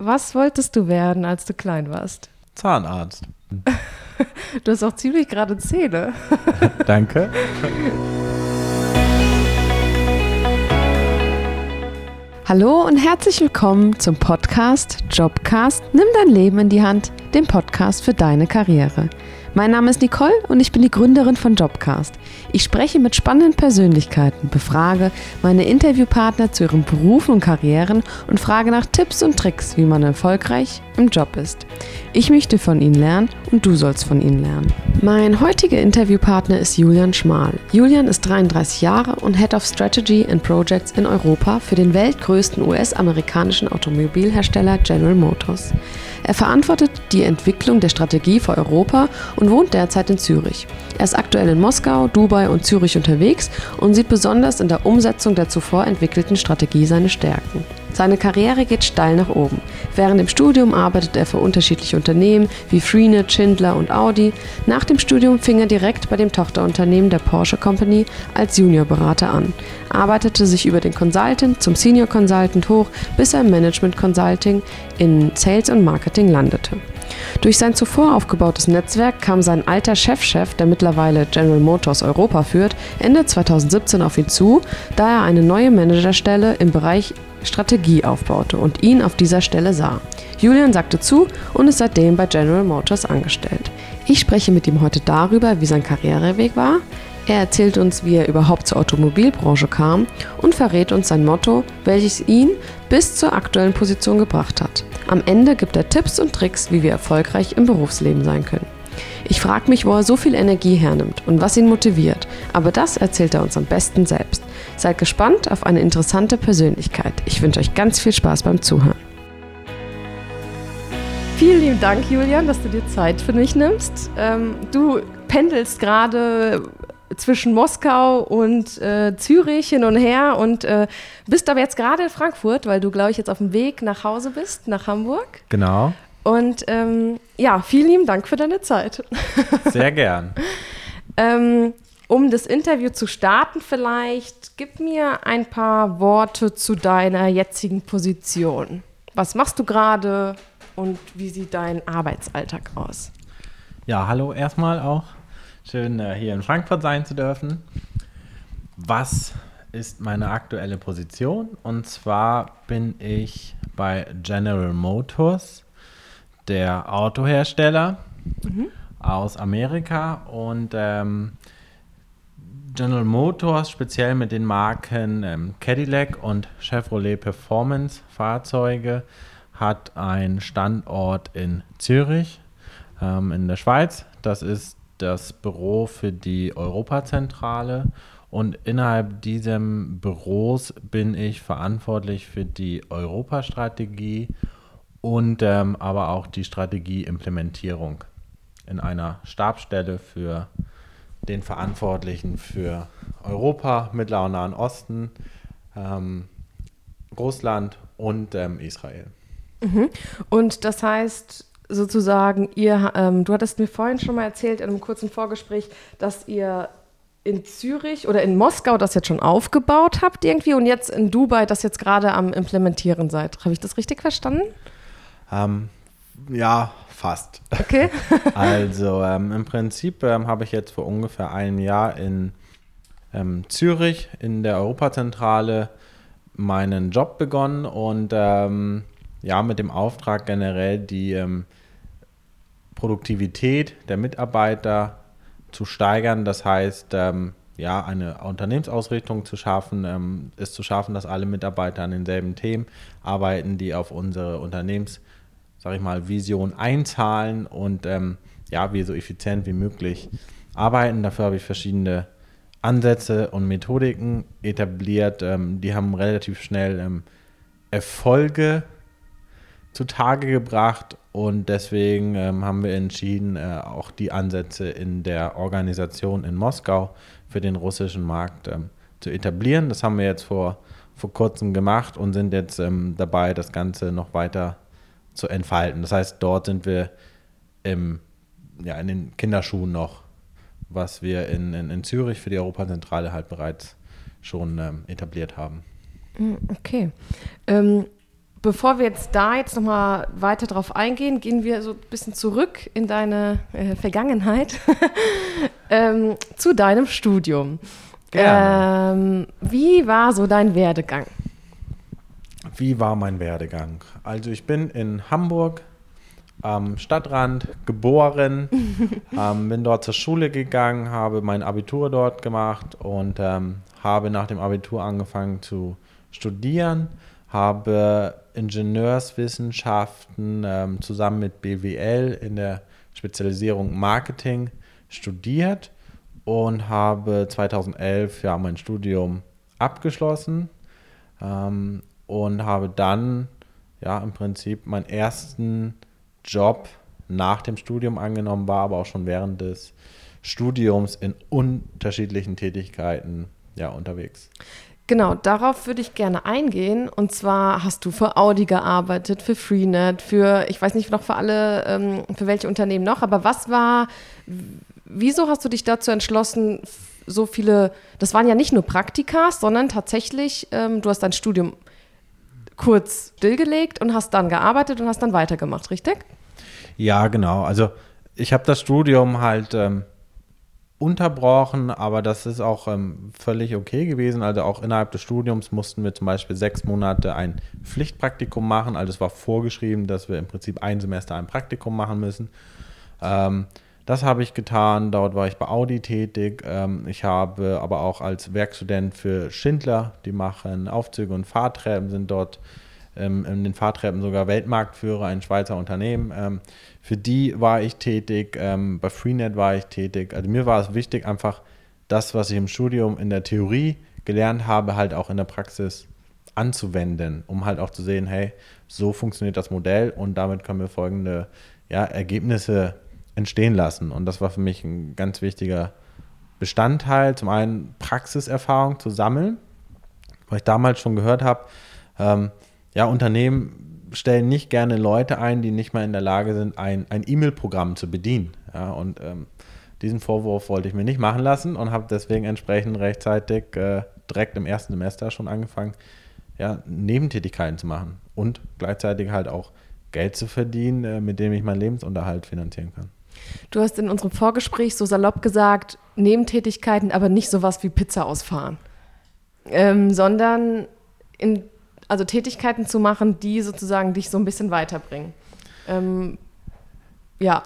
was wolltest du werden, als du klein warst? Zahnarzt. Du hast auch ziemlich gerade Zähne. Danke. Hallo und herzlich willkommen zum Podcast Jobcast Nimm dein Leben in die Hand, dem Podcast für deine Karriere. Mein Name ist Nicole und ich bin die Gründerin von Jobcast. Ich spreche mit spannenden Persönlichkeiten, befrage meine Interviewpartner zu ihren Berufen und Karrieren und frage nach Tipps und Tricks, wie man erfolgreich im Job ist. Ich möchte von ihnen lernen und du sollst von ihnen lernen. Mein heutiger Interviewpartner ist Julian Schmal. Julian ist 33 Jahre und Head of Strategy and Projects in Europa für den weltgrößten US-amerikanischen Automobilhersteller General Motors. Er verantwortet die Entwicklung der Strategie für Europa und wohnt derzeit in Zürich. Er ist aktuell in Moskau, Dubai und Zürich unterwegs und sieht besonders in der Umsetzung der zuvor entwickelten Strategie seine Stärken. Seine Karriere geht steil nach oben. Während dem Studium arbeitet er für unterschiedliche Unternehmen wie Freenet, Schindler und Audi. Nach dem Studium fing er direkt bei dem Tochterunternehmen der Porsche Company als Juniorberater an, arbeitete sich über den Consultant zum Senior Consultant hoch, bis er im Management Consulting in Sales und Marketing landete. Durch sein zuvor aufgebautes Netzwerk kam sein alter Chefchef, der mittlerweile General Motors Europa führt, Ende 2017 auf ihn zu, da er eine neue Managerstelle im Bereich Strategie aufbaute und ihn auf dieser Stelle sah. Julian sagte zu und ist seitdem bei General Motors angestellt. Ich spreche mit ihm heute darüber, wie sein Karriereweg war. Er erzählt uns, wie er überhaupt zur Automobilbranche kam und verrät uns sein Motto, welches ihn bis zur aktuellen Position gebracht hat. Am Ende gibt er Tipps und Tricks, wie wir erfolgreich im Berufsleben sein können. Ich frage mich, wo er so viel Energie hernimmt und was ihn motiviert, aber das erzählt er uns am besten selbst. Seid gespannt auf eine interessante Persönlichkeit. Ich wünsche euch ganz viel Spaß beim Zuhören. Vielen lieben Dank, Julian, dass du dir Zeit für mich nimmst. Ähm, du pendelst gerade zwischen Moskau und äh, Zürich hin und her und äh, bist aber jetzt gerade in Frankfurt, weil du, glaube ich, jetzt auf dem Weg nach Hause bist, nach Hamburg. Genau. Und ähm, ja, vielen lieben Dank für deine Zeit. Sehr gern. ähm, um das Interview zu starten, vielleicht gib mir ein paar Worte zu deiner jetzigen Position. Was machst du gerade und wie sieht dein Arbeitsalltag aus? Ja, hallo erstmal auch. Schön äh, hier in Frankfurt sein zu dürfen. Was ist meine aktuelle Position? Und zwar bin ich bei General Motors der Autohersteller mhm. aus Amerika und ähm, General Motors, speziell mit den Marken ähm, Cadillac und Chevrolet Performance Fahrzeuge, hat einen Standort in Zürich ähm, in der Schweiz. Das ist das Büro für die Europazentrale und innerhalb diesem Büros bin ich verantwortlich für die Europastrategie und ähm, aber auch die Strategieimplementierung in einer Stabsstelle für den Verantwortlichen für Europa, Mittler und Nahen Osten, ähm, Russland und ähm, Israel. Mhm. Und das heißt sozusagen, ihr, ähm, du hattest mir vorhin schon mal erzählt in einem kurzen Vorgespräch, dass ihr in Zürich oder in Moskau das jetzt schon aufgebaut habt irgendwie und jetzt in Dubai das jetzt gerade am Implementieren seid. Habe ich das richtig verstanden? Ähm, ja, fast. Okay. also ähm, im Prinzip ähm, habe ich jetzt vor ungefähr einem Jahr in ähm, Zürich in der Europazentrale meinen Job begonnen und ähm, ja, mit dem Auftrag generell die ähm, Produktivität der Mitarbeiter zu steigern. Das heißt, ähm, ja, eine Unternehmensausrichtung zu schaffen, ähm, ist zu schaffen, dass alle Mitarbeiter an denselben Themen arbeiten, die auf unsere Unternehmens- sage ich mal, Vision einzahlen und ähm, ja, wir so effizient wie möglich arbeiten. Dafür habe ich verschiedene Ansätze und Methodiken etabliert. Ähm, die haben relativ schnell ähm, Erfolge zutage gebracht und deswegen ähm, haben wir entschieden, äh, auch die Ansätze in der Organisation in Moskau für den russischen Markt ähm, zu etablieren. Das haben wir jetzt vor, vor kurzem gemacht und sind jetzt ähm, dabei, das Ganze noch weiter zu zu entfalten. Das heißt, dort sind wir im, ja, in den Kinderschuhen noch, was wir in, in, in Zürich für die Europazentrale halt bereits schon ähm, etabliert haben. Hm, okay. Ähm, bevor wir jetzt da jetzt nochmal weiter drauf eingehen, gehen wir so ein bisschen zurück in deine äh, Vergangenheit ähm, zu deinem Studium. Ähm, wie war so dein Werdegang? Wie war mein Werdegang? Also ich bin in Hamburg am Stadtrand geboren, ähm, bin dort zur Schule gegangen, habe mein Abitur dort gemacht und ähm, habe nach dem Abitur angefangen zu studieren, habe Ingenieurswissenschaften ähm, zusammen mit BWL in der Spezialisierung Marketing studiert und habe 2011 ja mein Studium abgeschlossen ähm, und habe dann ja im Prinzip meinen ersten Job nach dem Studium angenommen, war aber auch schon während des Studiums in unterschiedlichen Tätigkeiten ja unterwegs. Genau, darauf würde ich gerne eingehen. Und zwar hast du für Audi gearbeitet, für Freenet, für, ich weiß nicht noch für alle, ähm, für welche Unternehmen noch, aber was war, wieso hast du dich dazu entschlossen, so viele, das waren ja nicht nur Praktikas, sondern tatsächlich, ähm, du hast dein Studium kurz stillgelegt und hast dann gearbeitet und hast dann weitergemacht, richtig? Ja, genau. Also ich habe das Studium halt ähm, unterbrochen, aber das ist auch ähm, völlig okay gewesen. Also auch innerhalb des Studiums mussten wir zum Beispiel sechs Monate ein Pflichtpraktikum machen. Also es war vorgeschrieben, dass wir im Prinzip ein Semester ein Praktikum machen müssen. Ähm, das habe ich getan. Dort war ich bei Audi tätig. Ähm, ich habe aber auch als Werkstudent für Schindler, die machen Aufzüge und Fahrträben, sind dort ähm, in den Fahrträben sogar Weltmarktführer, ein Schweizer Unternehmen. Ähm, für die war ich tätig, bei Freenet war ich tätig. Also mir war es wichtig, einfach das, was ich im Studium in der Theorie gelernt habe, halt auch in der Praxis anzuwenden, um halt auch zu sehen, hey, so funktioniert das Modell und damit können wir folgende ja, Ergebnisse entstehen lassen. Und das war für mich ein ganz wichtiger Bestandteil, zum einen Praxiserfahrung zu sammeln, weil ich damals schon gehört habe, ähm, ja, Unternehmen stellen nicht gerne Leute ein, die nicht mal in der Lage sind, ein, E-Mail-Programm zu bedienen. Ja, und ähm, diesen Vorwurf wollte ich mir nicht machen lassen und habe deswegen entsprechend rechtzeitig äh, direkt im ersten Semester schon angefangen, ja, Nebentätigkeiten zu machen und gleichzeitig halt auch Geld zu verdienen, äh, mit dem ich meinen Lebensunterhalt finanzieren kann. Du hast in unserem Vorgespräch so salopp gesagt, Nebentätigkeiten, aber nicht sowas wie Pizza ausfahren, ähm, sondern in also Tätigkeiten zu machen, die sozusagen dich so ein bisschen weiterbringen. Ähm, ja.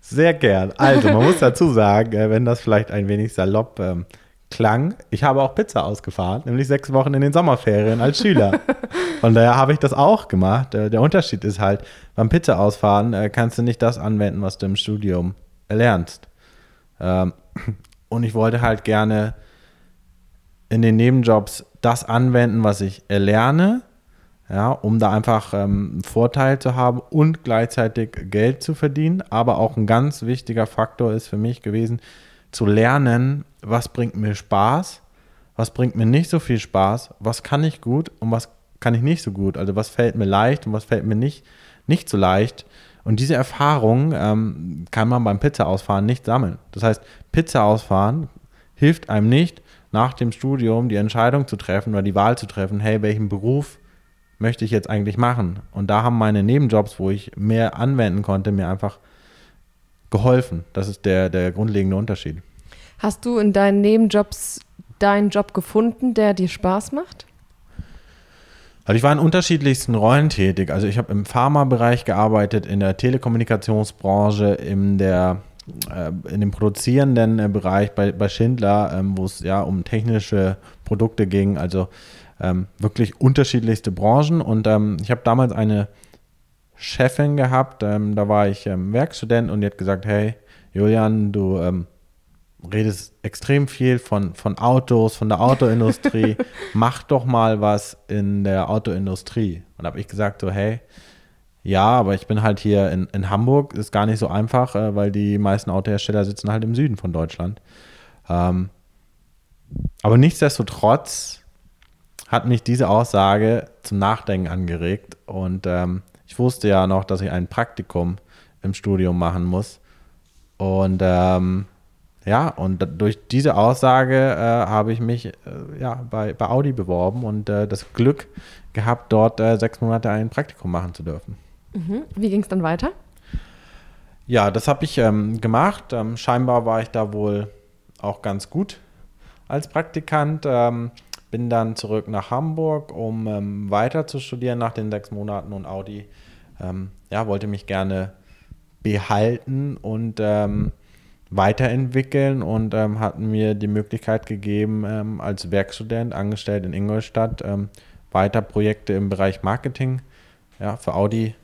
Sehr gern. Also, man muss dazu sagen, äh, wenn das vielleicht ein wenig salopp ähm, klang, ich habe auch Pizza ausgefahren, nämlich sechs Wochen in den Sommerferien als Schüler. Von daher habe ich das auch gemacht. Äh, der Unterschied ist halt, beim Pizza ausfahren äh, kannst du nicht das anwenden, was du im Studium erlernst. Ähm, und ich wollte halt gerne in den Nebenjobs das anwenden, was ich erlerne, ja, um da einfach ähm, einen Vorteil zu haben und gleichzeitig Geld zu verdienen. Aber auch ein ganz wichtiger Faktor ist für mich gewesen, zu lernen, was bringt mir Spaß, was bringt mir nicht so viel Spaß, was kann ich gut und was kann ich nicht so gut. Also was fällt mir leicht und was fällt mir nicht, nicht so leicht. Und diese Erfahrung ähm, kann man beim Pizza-Ausfahren nicht sammeln. Das heißt, Pizza-Ausfahren hilft einem nicht, nach dem Studium die Entscheidung zu treffen oder die Wahl zu treffen, hey, welchen Beruf möchte ich jetzt eigentlich machen? Und da haben meine Nebenjobs, wo ich mehr anwenden konnte, mir einfach geholfen. Das ist der, der grundlegende Unterschied. Hast du in deinen Nebenjobs deinen Job gefunden, der dir Spaß macht? Also ich war in unterschiedlichsten Rollen tätig. Also ich habe im Pharmabereich gearbeitet, in der Telekommunikationsbranche, in der äh, in dem produzierenden äh, Bereich bei, bei Schindler, ähm, wo es ja um technische Produkte ging, also ähm, wirklich unterschiedlichste Branchen. Und ähm, ich habe damals eine Chefin gehabt, da war ich Werkstudent und die hat gesagt, hey Julian, du redest extrem viel von, von Autos, von der Autoindustrie, mach doch mal was in der Autoindustrie. Und da habe ich gesagt so, hey, ja, aber ich bin halt hier in, in Hamburg, ist gar nicht so einfach, äh, weil die meisten Autohersteller sitzen halt im Süden von Deutschland. Ähm, aber nichtsdestotrotz hat mich diese Aussage zum Nachdenken angeregt und ähm, ich wusste ja noch, dass ich ein Praktikum im Studium machen muss. Und ähm, ja, und durch diese Aussage äh, habe ich mich äh, ja, bei, bei Audi beworben und äh, das Glück gehabt, dort äh, sechs Monate ein Praktikum machen zu dürfen. Mhm. Wie ging es dann weiter? Ja, das habe ich ähm, gemacht. Ähm, scheinbar war ich da wohl auch ganz gut als Praktikant. Ähm, bin dann zurück nach Hamburg, um ähm, weiter zu studieren nach den sechs Monaten und Audi ähm, ja, wollte mich gerne behalten und ähm, weiterentwickeln und ähm, hatten mir die Möglichkeit gegeben, ähm, als Werkstudent angestellt in Ingolstadt ähm, weiter Projekte im Bereich Marketing ja, für Audi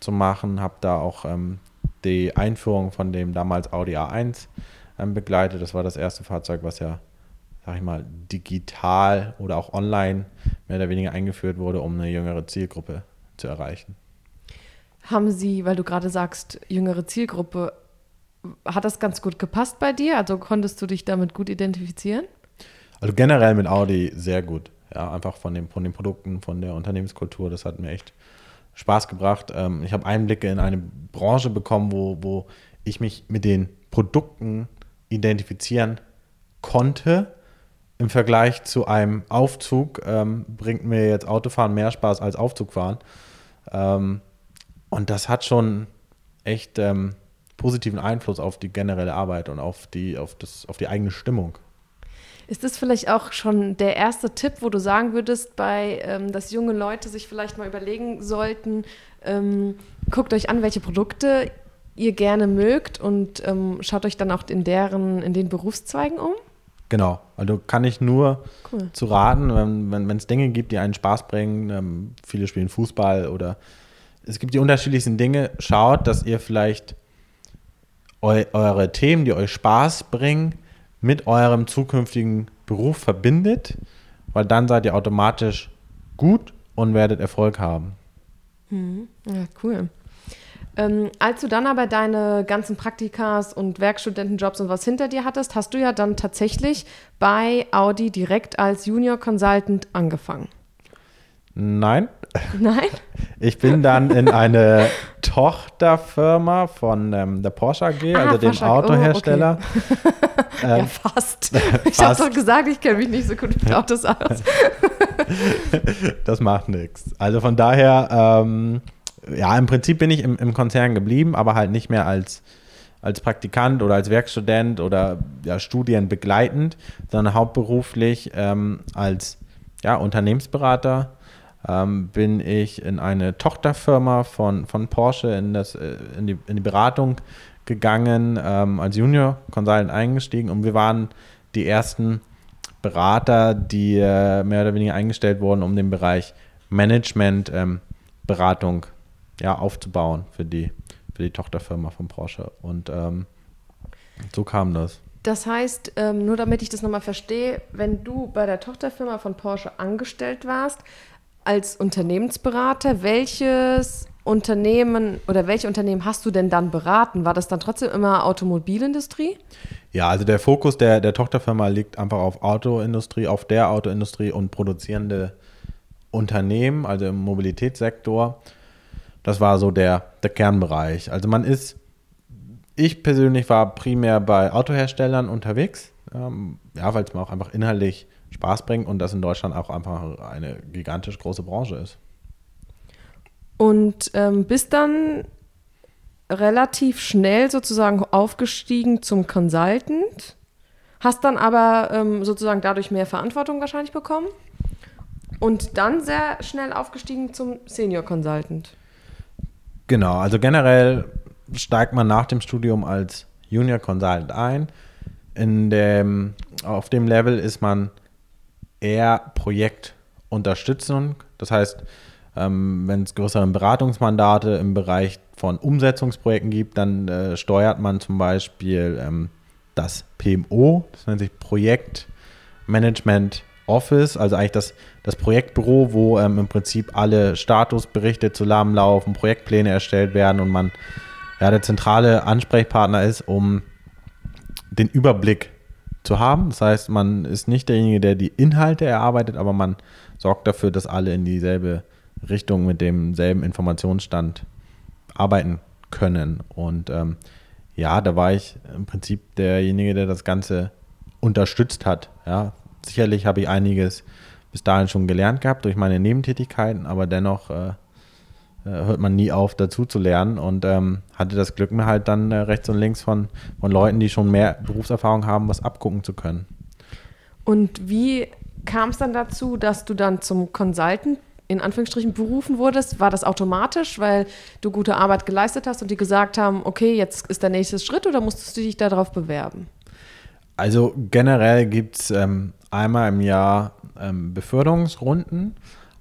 zu machen. Habe da auch ähm, die Einführung von dem damals Audi A1 ähm, begleitet. Das war das erste Fahrzeug, was ja, sag ich mal, digital oder auch online mehr oder weniger eingeführt wurde, um eine jüngere Zielgruppe zu erreichen. Haben Sie, weil du gerade sagst, jüngere Zielgruppe, hat das ganz gut gepasst bei dir? Also konntest du dich damit gut identifizieren? Also generell mit Audi sehr gut. Ja, einfach von, dem, von den Produkten, von der Unternehmenskultur, das hat mir echt Spaß gebracht. Ähm, ich habe Einblicke in eine Branche bekommen, wo, wo ich mich mit den Produkten identifizieren konnte. Im Vergleich zu einem Aufzug ähm, bringt mir jetzt Autofahren mehr Spaß als Aufzugfahren. Ähm, und das hat schon echt ähm, positiven Einfluss auf die generelle Arbeit und auf die, auf, das, auf die eigene Stimmung. Ist das vielleicht auch schon der erste Tipp, wo du sagen würdest, bei, ähm, dass junge Leute sich vielleicht mal überlegen sollten, ähm, guckt euch an, welche Produkte ihr gerne mögt und ähm, schaut euch dann auch in deren, in den Berufszweigen um? Genau, also kann ich nur cool. zu raten, wenn es Dinge gibt, die einen Spaß bringen, ähm, viele spielen Fußball oder es gibt die unterschiedlichsten Dinge. Schaut, dass ihr vielleicht eu eure Themen, die euch Spaß bringen, mit eurem zukünftigen Beruf verbindet, weil dann seid ihr automatisch gut und werdet Erfolg haben. Hm. Ja, cool. Ähm, als du dann aber deine ganzen Praktikas und Werkstudentenjobs und was hinter dir hattest, hast du ja dann tatsächlich bei Audi direkt als Junior Consultant angefangen. Nein. Nein? Ich bin dann in eine Tochterfirma von ähm, der Porsche AG, ah, also dem Autohersteller. Oh, okay. ähm, ja, fast. Ich habe doch gesagt, ich kenne mich nicht so gut mit Autos aus. das macht nichts. Also von daher, ähm, ja, im Prinzip bin ich im, im, Konzern geblieben, aber halt nicht mehr als, als Praktikant oder als Werkstudent oder ja, studienbegleitend, sondern hauptberuflich ähm, als ja, Unternehmensberater ähm, bin ich in eine Tochterfirma von, von Porsche in, das, äh, in, die, in die Beratung gegangen, ähm, als Junior Consultant eingestiegen und wir waren die ersten Berater, die äh, mehr oder weniger eingestellt wurden, um den Bereich Management ähm, Beratung ja, aufzubauen für die, für die Tochterfirma von Porsche. Und ähm, so kam das. Das heißt, ähm, nur damit ich das nochmal verstehe, wenn du bei der Tochterfirma von Porsche angestellt warst, als Unternehmensberater, welches Unternehmen oder welche Unternehmen hast du denn dann beraten? War das dann trotzdem immer Automobilindustrie? Ja, also der Fokus der, der Tochterfirma liegt einfach auf Autoindustrie, auf der Autoindustrie und produzierende Unternehmen, also im Mobilitätssektor. Das war so der, der Kernbereich. Also man ist, ich persönlich war primär bei Autoherstellern unterwegs, ähm, ja, weil es mir auch einfach inhaltlich Spaß bringt und das in Deutschland auch einfach eine gigantisch große Branche ist. Und ähm, bist dann relativ schnell sozusagen aufgestiegen zum Consultant, hast dann aber ähm, sozusagen dadurch mehr Verantwortung wahrscheinlich bekommen und dann sehr schnell aufgestiegen zum Senior Consultant. Genau, also generell steigt man nach dem Studium als Junior Consultant ein. In dem, auf dem Level ist man eher Projektunterstützung. Das heißt, ähm, wenn es größere Beratungsmandate im Bereich von Umsetzungsprojekten gibt, dann äh, steuert man zum Beispiel ähm, das PMO, das nennt sich Projektmanagement Office, also eigentlich das, das Projektbüro, wo ähm, im Prinzip alle Statusberichte zusammenlaufen, Projektpläne erstellt werden und man ja, der zentrale Ansprechpartner ist, um den Überblick zu haben. Das heißt, man ist nicht derjenige, der die Inhalte erarbeitet, aber man sorgt dafür, dass alle in dieselbe Richtung mit demselben Informationsstand arbeiten können. Und ähm, ja, da war ich im Prinzip derjenige, der das Ganze unterstützt hat. Ja, sicherlich habe ich einiges bis dahin schon gelernt gehabt durch meine Nebentätigkeiten, aber dennoch äh, hört man nie auf, dazu zu lernen und ähm, hatte das Glück, mir halt dann äh, rechts und links von, von Leuten, die schon mehr Berufserfahrung haben, was abgucken zu können. Und wie kam es dann dazu, dass du dann zum Consultant in Anführungsstrichen berufen wurdest? War das automatisch, weil du gute Arbeit geleistet hast und die gesagt haben, okay, jetzt ist der nächste Schritt oder musstest du dich darauf bewerben? Also generell gibt es ähm, einmal im Jahr ähm, Beförderungsrunden,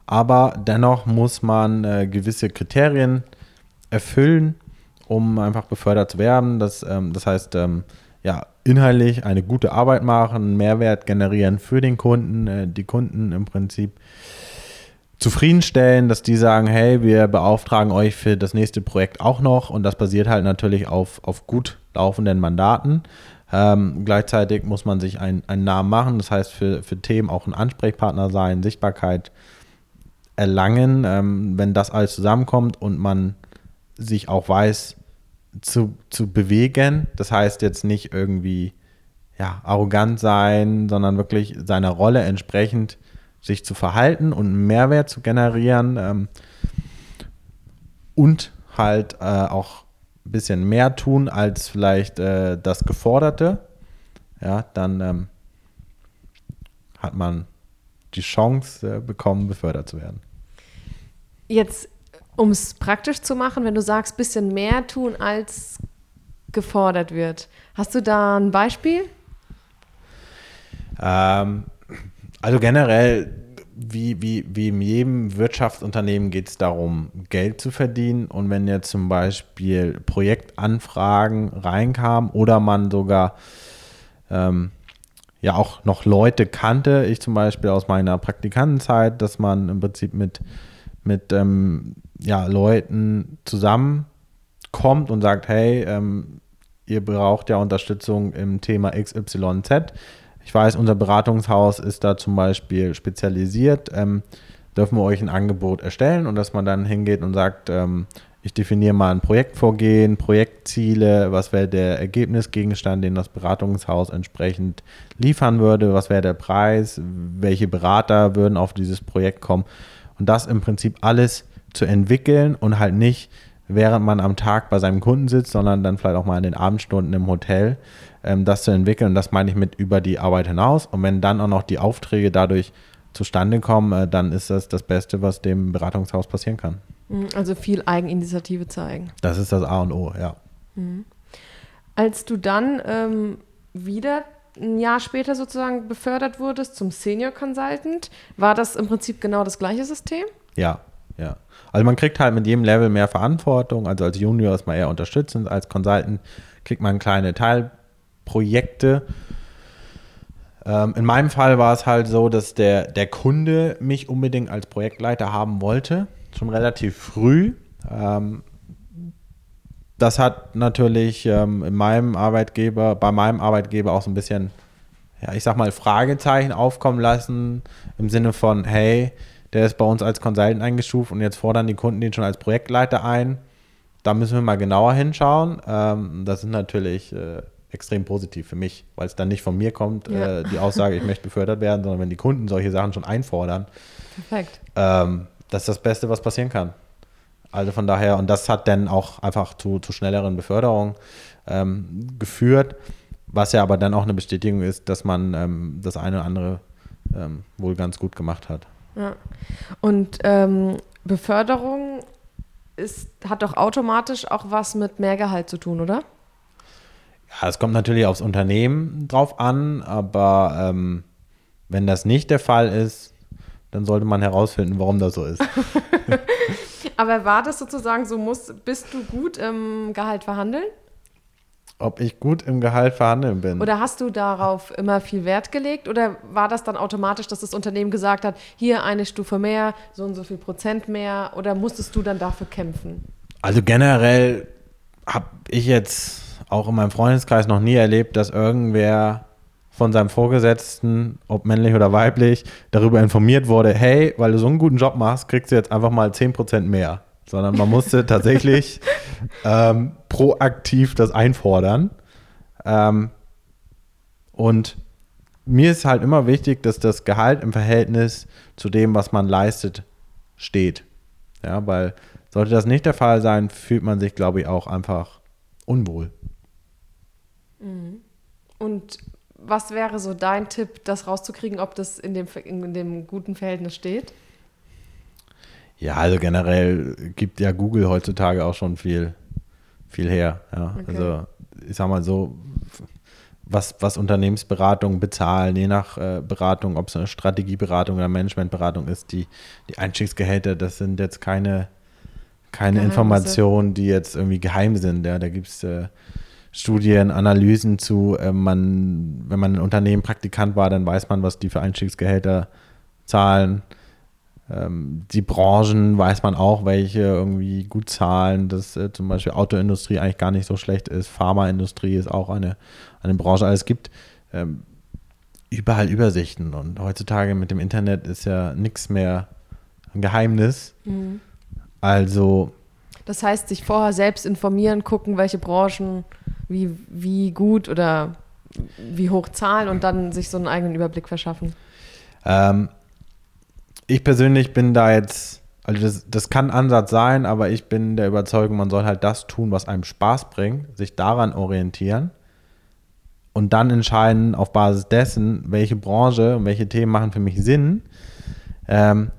aber dennoch muss man äh, gewisse Kriterien erfüllen, um einfach befördert zu werden. Das, ähm, das heißt, ähm, ja, inhaltlich eine gute Arbeit machen, Mehrwert generieren für den Kunden, äh, die Kunden im Prinzip zufriedenstellen, dass die sagen, hey, wir beauftragen euch für das nächste Projekt auch noch und das basiert halt natürlich auf, auf gut laufenden Mandaten. Ähm, gleichzeitig muss man sich ein, einen Namen machen, das heißt für, für Themen auch ein Ansprechpartner sein, Sichtbarkeit erlangen, ähm, wenn das alles zusammenkommt und man sich auch weiß zu, zu bewegen. Das heißt jetzt nicht irgendwie ja, arrogant sein, sondern wirklich seiner Rolle entsprechend sich zu verhalten und Mehrwert zu generieren ähm, und halt äh, auch ein bisschen mehr tun als vielleicht äh, das Geforderte, ja, dann ähm, hat man die Chance äh, bekommen, befördert zu werden. Jetzt, um es praktisch zu machen, wenn du sagst, bisschen mehr tun als gefordert wird, hast du da ein Beispiel? Ähm, also generell wie, wie, wie in jedem Wirtschaftsunternehmen geht es darum, Geld zu verdienen. Und wenn jetzt zum Beispiel Projektanfragen reinkamen oder man sogar ähm, ja auch noch Leute kannte, ich zum Beispiel aus meiner Praktikantenzeit, dass man im Prinzip mit, mit ähm, ja, Leuten zusammenkommt und sagt, hey, ähm, ihr braucht ja Unterstützung im Thema XYZ ich weiß, unser Beratungshaus ist da zum Beispiel spezialisiert. Ähm, dürfen wir euch ein Angebot erstellen und dass man dann hingeht und sagt, ähm, ich definiere mal ein Projektvorgehen, Projektziele, was wäre der Ergebnisgegenstand, den das Beratungshaus entsprechend liefern würde, was wäre der Preis, welche Berater würden auf dieses Projekt kommen und das im Prinzip alles zu entwickeln und halt nicht während man am Tag bei seinem Kunden sitzt, sondern dann vielleicht auch mal in den Abendstunden im Hotel ähm, das zu entwickeln. Und das meine ich mit über die Arbeit hinaus. Und wenn dann auch noch die Aufträge dadurch zustande kommen, äh, dann ist das das Beste, was dem Beratungshaus passieren kann. Mhm, also viel Eigeninitiative zeigen. Das ist das A und O, ja. Mhm. Als du dann ähm, wieder ein Jahr später sozusagen befördert wurdest zum Senior Consultant, war das im Prinzip genau das gleiche System? Ja, ja. Also man kriegt halt mit jedem Level mehr Verantwortung. Also als Junior ist man eher unterstützend, als Consultant kriegt man kleine Teil Projekte. Ähm, in meinem Fall war es halt so, dass der, der Kunde mich unbedingt als Projektleiter haben wollte, schon relativ früh. Ähm, das hat natürlich ähm, in meinem Arbeitgeber, bei meinem Arbeitgeber auch so ein bisschen, ja, ich sag mal, Fragezeichen aufkommen lassen, im Sinne von, hey, der ist bei uns als Consultant eingestuft und jetzt fordern die Kunden den schon als Projektleiter ein. Da müssen wir mal genauer hinschauen. Ähm, das ist natürlich äh, extrem positiv für mich, weil es dann nicht von mir kommt, ja. äh, die Aussage, ich möchte befördert werden, sondern wenn die Kunden solche Sachen schon einfordern. Perfekt. Ähm, das ist das Beste, was passieren kann. Also von daher, und das hat dann auch einfach zu, zu schnelleren Beförderungen ähm, geführt, was ja aber dann auch eine Bestätigung ist, dass man ähm, das eine oder andere ähm, wohl ganz gut gemacht hat. Ja. Und ähm, Beförderung ist, hat doch automatisch auch was mit Mehrgehalt zu tun, oder? Ja, es kommt natürlich aufs Unternehmen drauf an, aber ähm, wenn das nicht der Fall ist, dann sollte man herausfinden, warum das so ist. aber war das sozusagen so, muss, bist du gut im Gehalt verhandeln? Ob ich gut im Gehalt verhandeln bin. Oder hast du darauf immer viel Wert gelegt? Oder war das dann automatisch, dass das Unternehmen gesagt hat, hier eine Stufe mehr, so und so viel Prozent mehr? Oder musstest du dann dafür kämpfen? Also generell habe ich jetzt auch in meinem Freundeskreis noch nie erlebt, dass irgendwer von seinem Vorgesetzten, ob männlich oder weiblich, darüber informiert wurde, hey, weil du so einen guten Job machst, kriegst du jetzt einfach mal 10% mehr. Sondern man musste tatsächlich ähm, proaktiv das einfordern. Ähm, und mir ist halt immer wichtig, dass das Gehalt im Verhältnis zu dem, was man leistet, steht. Ja, weil sollte das nicht der Fall sein, fühlt man sich, glaube ich, auch einfach unwohl. Mhm. Und was wäre so dein Tipp, das rauszukriegen, ob das in dem, in dem guten Verhältnis steht? Ja, also generell gibt ja Google heutzutage auch schon viel, viel her. Ja. Okay. Also ich sag mal so, was, was Unternehmensberatungen bezahlen, je nach äh, Beratung, ob es eine Strategieberatung oder Managementberatung ist, die, die Einstiegsgehälter, das sind jetzt keine, keine Informationen, die jetzt irgendwie geheim sind. Ja. Da gibt es äh, Studien, Analysen zu, äh, man, wenn man ein Unternehmen Praktikant war, dann weiß man, was die für Einstiegsgehälter zahlen. Ähm, die Branchen weiß man auch, welche irgendwie gut zahlen, dass äh, zum Beispiel Autoindustrie eigentlich gar nicht so schlecht ist, Pharmaindustrie ist auch eine, eine Branche. Also es gibt ähm, überall Übersichten und heutzutage mit dem Internet ist ja nichts mehr ein Geheimnis. Mhm. Also. Das heißt, sich vorher selbst informieren, gucken, welche Branchen wie, wie gut oder wie hoch zahlen und dann sich so einen eigenen Überblick verschaffen. Ähm, ich persönlich bin da jetzt, also das, das kann Ansatz sein, aber ich bin der Überzeugung, man soll halt das tun, was einem Spaß bringt, sich daran orientieren und dann entscheiden auf Basis dessen, welche Branche und welche Themen machen für mich Sinn. Ähm,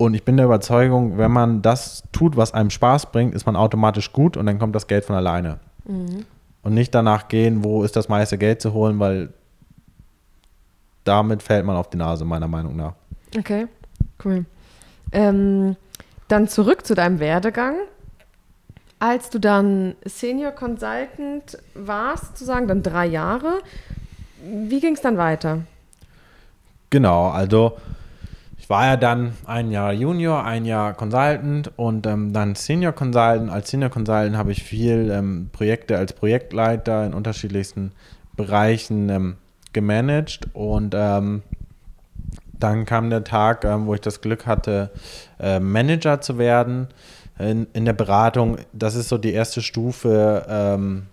und ich bin der Überzeugung, wenn man das tut, was einem Spaß bringt, ist man automatisch gut und dann kommt das Geld von alleine. Mhm. Und nicht danach gehen, wo ist das meiste Geld zu holen, weil damit fällt man auf die Nase, meiner Meinung nach. Okay. Cool. Ähm, dann zurück zu deinem Werdegang. Als du dann Senior Consultant warst, sozusagen, dann drei Jahre, wie ging es dann weiter? Genau, also war ja dann ein Jahr Junior, ein Jahr Consultant und ähm, dann Senior Consultant. Als Senior Consultant habe ich viel ähm, Projekte als Projektleiter in unterschiedlichsten Bereichen ähm, gemanagt und ähm, dann kam der Tag, ähm, wo ich das Glück hatte, äh, Manager zu werden in, in der Beratung. Das ist so die erste Stufe, ähm,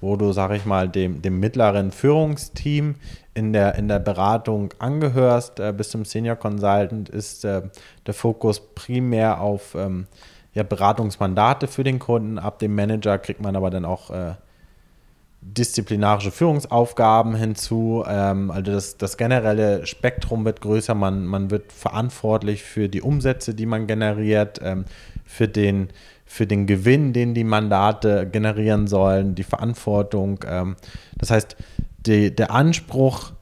wo du, sag ich mal, dem, dem mittleren Führungsteam in der, in der Beratung angehörst. Äh, bis zum Senior Consultant ist äh, der Fokus primär auf ähm, ja, Beratungsmandate für den Kunden. Ab dem Manager kriegt man aber dann auch äh, disziplinarische Führungsaufgaben hinzu. Ähm, also das, das generelle Spektrum wird größer. Man, man wird verantwortlich für die Umsätze, die man generiert, ähm, für, den, für den Gewinn, den die Mandate generieren sollen, die Verantwortung. Ähm, das heißt, die, der Anspruch,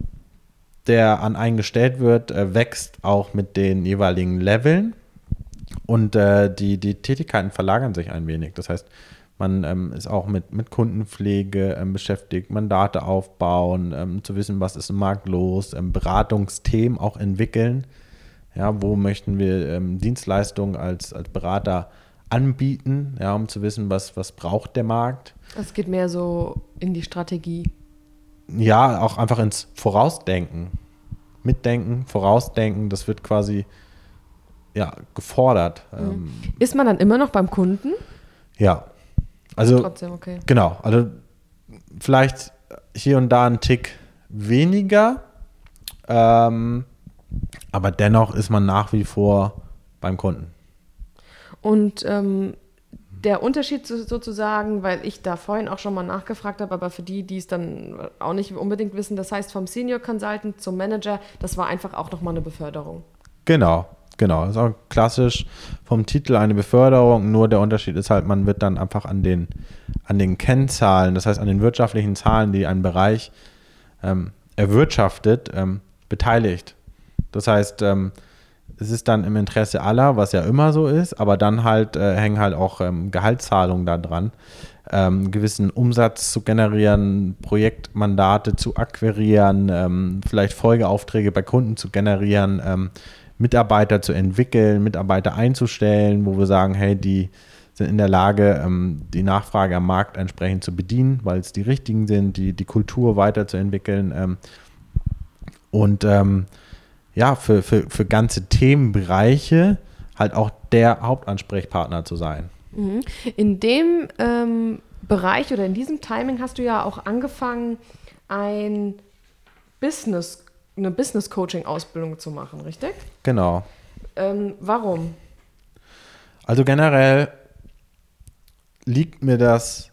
der an einen gestellt wird, äh, wächst auch mit den jeweiligen Leveln. Und äh, die, die Tätigkeiten verlagern sich ein wenig. Das heißt, man ähm, ist auch mit, mit Kundenpflege ähm, beschäftigt, Mandate aufbauen, ähm, zu wissen, was ist im Markt los, ähm, Beratungsthemen auch entwickeln. Ja, wo möchten wir ähm, Dienstleistungen als, als Berater anbieten, ja, um zu wissen, was, was braucht der Markt. Es geht mehr so in die Strategie. Ja, auch einfach ins Vorausdenken. Mitdenken, Vorausdenken, das wird quasi ja, gefordert. Mhm. Ähm. Ist man dann immer noch beim Kunden? Ja, also, Trotzdem, okay. Genau, also vielleicht hier und da ein Tick weniger, ähm, aber dennoch ist man nach wie vor beim Kunden. Und ähm, der Unterschied sozusagen, weil ich da vorhin auch schon mal nachgefragt habe, aber für die, die es dann auch nicht unbedingt wissen, das heißt vom Senior Consultant zum Manager, das war einfach auch nochmal eine Beförderung. Genau, Genau, ist auch klassisch vom Titel eine Beförderung, nur der Unterschied ist halt, man wird dann einfach an den, an den Kennzahlen, das heißt an den wirtschaftlichen Zahlen, die ein Bereich ähm, erwirtschaftet, ähm, beteiligt. Das heißt, ähm, es ist dann im Interesse aller, was ja immer so ist, aber dann halt äh, hängen halt auch ähm, Gehaltszahlungen da dran, ähm, gewissen Umsatz zu generieren, Projektmandate zu akquirieren, ähm, vielleicht Folgeaufträge bei Kunden zu generieren, ähm, Mitarbeiter zu entwickeln, Mitarbeiter einzustellen, wo wir sagen, hey, die sind in der Lage, ähm, die Nachfrage am Markt entsprechend zu bedienen, weil es die richtigen sind, die, die Kultur weiterzuentwickeln ähm, und ähm, ja, für, für, für ganze Themenbereiche halt auch der Hauptansprechpartner zu sein. Mhm. In dem ähm, Bereich oder in diesem Timing hast du ja auch angefangen, ein Business, eine Business Coaching Ausbildung zu machen, richtig? Genau. Ähm, warum? Also generell liegt mir das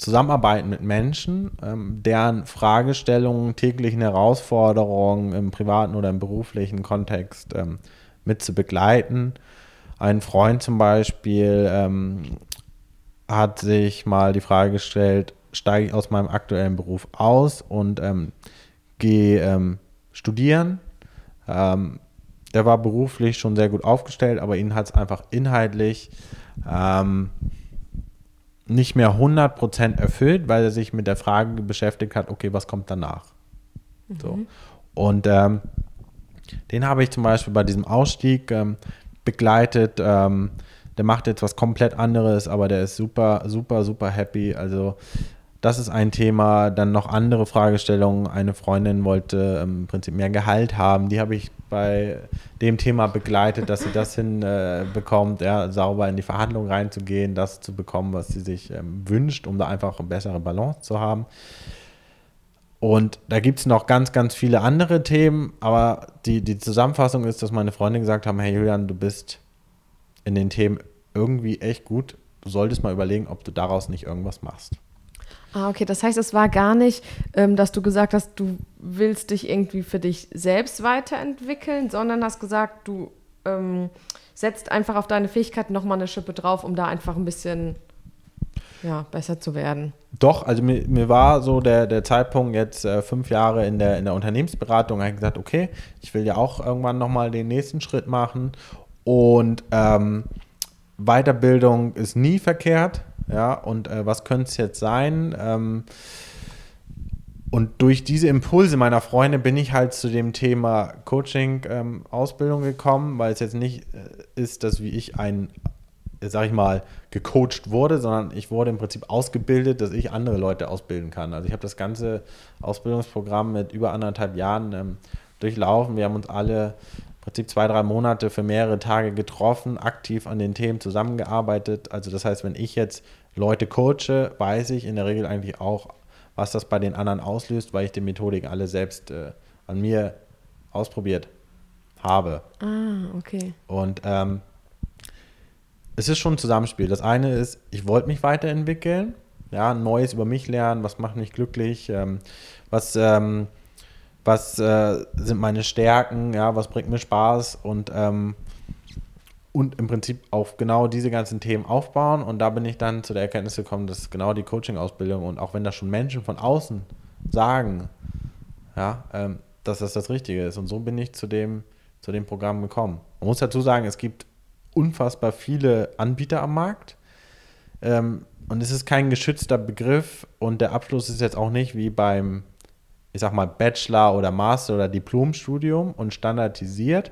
Zusammenarbeiten mit Menschen, ähm, deren Fragestellungen, täglichen Herausforderungen im privaten oder im beruflichen Kontext ähm, mit zu begleiten. Ein Freund zum Beispiel ähm, hat sich mal die Frage gestellt, steige ich aus meinem aktuellen Beruf aus und ähm, gehe ähm, studieren. Ähm, der war beruflich schon sehr gut aufgestellt, aber ihn hat es einfach inhaltlich ähm, nicht mehr 100% erfüllt, weil er sich mit der Frage beschäftigt hat, okay, was kommt danach? Mhm. So. Und ähm, den habe ich zum Beispiel bei diesem Ausstieg ähm, begleitet. Ähm, der macht jetzt was komplett anderes, aber der ist super, super, super happy. Also das ist ein Thema. Dann noch andere Fragestellungen. Eine Freundin wollte ähm, im Prinzip mehr Gehalt haben. Die habe ich bei dem Thema begleitet, dass sie das hinbekommt, äh, ja, sauber in die Verhandlung reinzugehen, das zu bekommen, was sie sich ähm, wünscht, um da einfach eine bessere Balance zu haben. Und da gibt es noch ganz, ganz viele andere Themen, aber die, die Zusammenfassung ist, dass meine Freunde gesagt haben, hey Julian, du bist in den Themen irgendwie echt gut. Du solltest mal überlegen, ob du daraus nicht irgendwas machst. Ah, okay. Das heißt, es war gar nicht, ähm, dass du gesagt hast, du willst dich irgendwie für dich selbst weiterentwickeln, sondern hast gesagt, du ähm, setzt einfach auf deine Fähigkeiten nochmal eine Schippe drauf, um da einfach ein bisschen ja, besser zu werden. Doch, also mir, mir war so der, der Zeitpunkt jetzt äh, fünf Jahre in der, in der Unternehmensberatung, habe gesagt, okay, ich will ja auch irgendwann nochmal den nächsten Schritt machen und ähm, Weiterbildung ist nie verkehrt. Ja, und äh, was könnte es jetzt sein? Ähm, und durch diese Impulse meiner Freunde bin ich halt zu dem Thema Coaching-Ausbildung ähm, gekommen, weil es jetzt nicht äh, ist, dass wie ich ein, sag ich mal, gecoacht wurde, sondern ich wurde im Prinzip ausgebildet, dass ich andere Leute ausbilden kann. Also ich habe das ganze Ausbildungsprogramm mit über anderthalb Jahren ähm, durchlaufen. Wir haben uns alle Prinzip zwei, drei Monate für mehrere Tage getroffen, aktiv an den Themen zusammengearbeitet. Also das heißt, wenn ich jetzt Leute coache, weiß ich in der Regel eigentlich auch, was das bei den anderen auslöst, weil ich die Methodiken alle selbst äh, an mir ausprobiert habe. Ah, okay. Und ähm, es ist schon ein Zusammenspiel. Das eine ist, ich wollte mich weiterentwickeln, ja, Neues über mich lernen, was macht mich glücklich, ähm, was ähm, was äh, sind meine Stärken, ja, was bringt mir Spaß und, ähm, und im Prinzip auf genau diese ganzen Themen aufbauen. Und da bin ich dann zu der Erkenntnis gekommen, dass genau die Coaching-Ausbildung und auch wenn das schon Menschen von außen sagen, ja, ähm, dass das das Richtige ist. Und so bin ich zu dem, zu dem Programm gekommen. Man muss dazu sagen, es gibt unfassbar viele Anbieter am Markt. Ähm, und es ist kein geschützter Begriff und der Abschluss ist jetzt auch nicht wie beim ich sag mal, Bachelor- oder Master- oder Diplomstudium und standardisiert,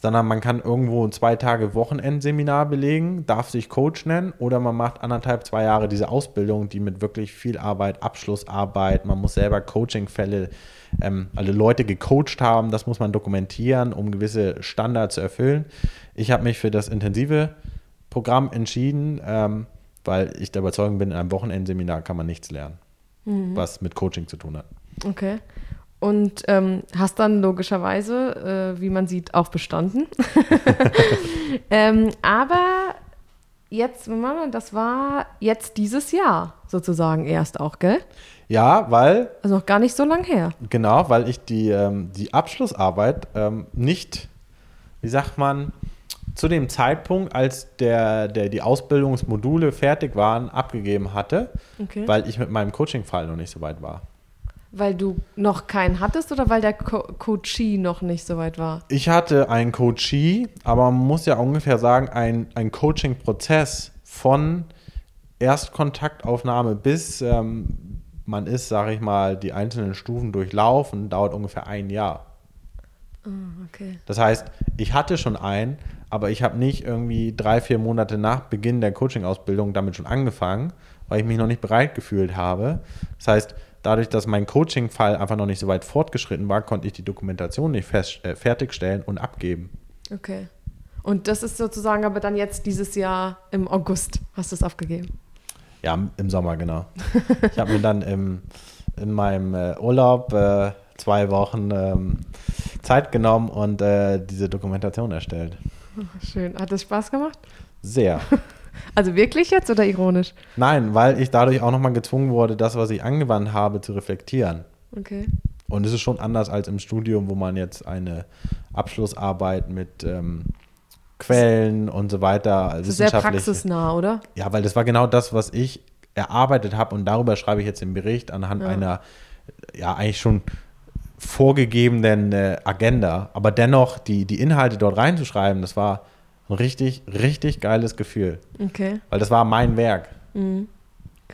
sondern man kann irgendwo ein zwei Tage Wochenendseminar belegen, darf sich Coach nennen oder man macht anderthalb, zwei Jahre diese Ausbildung, die mit wirklich viel Arbeit, Abschlussarbeit, man muss selber Coachingfälle, ähm, alle Leute gecoacht haben, das muss man dokumentieren, um gewisse Standards zu erfüllen. Ich habe mich für das intensive Programm entschieden, ähm, weil ich der Überzeugung bin, in einem Wochenendseminar kann man nichts lernen, mhm. was mit Coaching zu tun hat. Okay. Und ähm, hast dann logischerweise, äh, wie man sieht, auch bestanden. ähm, aber jetzt, das war jetzt dieses Jahr sozusagen erst auch, gell? Ja, weil. Also noch gar nicht so lang her. Genau, weil ich die, ähm, die Abschlussarbeit ähm, nicht, wie sagt man, zu dem Zeitpunkt, als der, der, die Ausbildungsmodule fertig waren, abgegeben hatte, okay. weil ich mit meinem Coaching-Fall noch nicht so weit war. Weil du noch keinen hattest oder weil der Co Coachee noch nicht so weit war? Ich hatte einen Coachee, aber man muss ja ungefähr sagen, ein, ein Coaching-Prozess von Erstkontaktaufnahme bis ähm, man ist, sage ich mal, die einzelnen Stufen durchlaufen, dauert ungefähr ein Jahr. Oh, okay. Das heißt, ich hatte schon einen, aber ich habe nicht irgendwie drei, vier Monate nach Beginn der Coaching-Ausbildung damit schon angefangen, weil ich mich noch nicht bereit gefühlt habe. Das heißt, dadurch, dass mein Coaching-Fall einfach noch nicht so weit fortgeschritten war, konnte ich die Dokumentation nicht fest, äh, fertigstellen und abgeben. Okay. Und das ist sozusagen aber dann jetzt dieses Jahr im August hast du es aufgegeben. Ja, im Sommer, genau. ich habe mir dann im, in meinem äh, Urlaub äh, zwei Wochen ähm, Zeit genommen und äh, diese Dokumentation erstellt. Schön. Hat es Spaß gemacht? Sehr. Also wirklich jetzt oder ironisch? Nein, weil ich dadurch auch nochmal gezwungen wurde, das, was ich angewandt habe, zu reflektieren. Okay. Und es ist schon anders als im Studium, wo man jetzt eine Abschlussarbeit mit ähm, Quellen und so weiter. Also sehr praxisnah, oder? Ja, weil das war genau das, was ich erarbeitet habe und darüber schreibe ich jetzt den Bericht anhand ja. einer, ja, eigentlich schon vorgegebenen äh, Agenda. Aber dennoch, die, die Inhalte dort reinzuschreiben, das war ein richtig, richtig geiles Gefühl. Okay. Weil das war mein Werk. Mhm.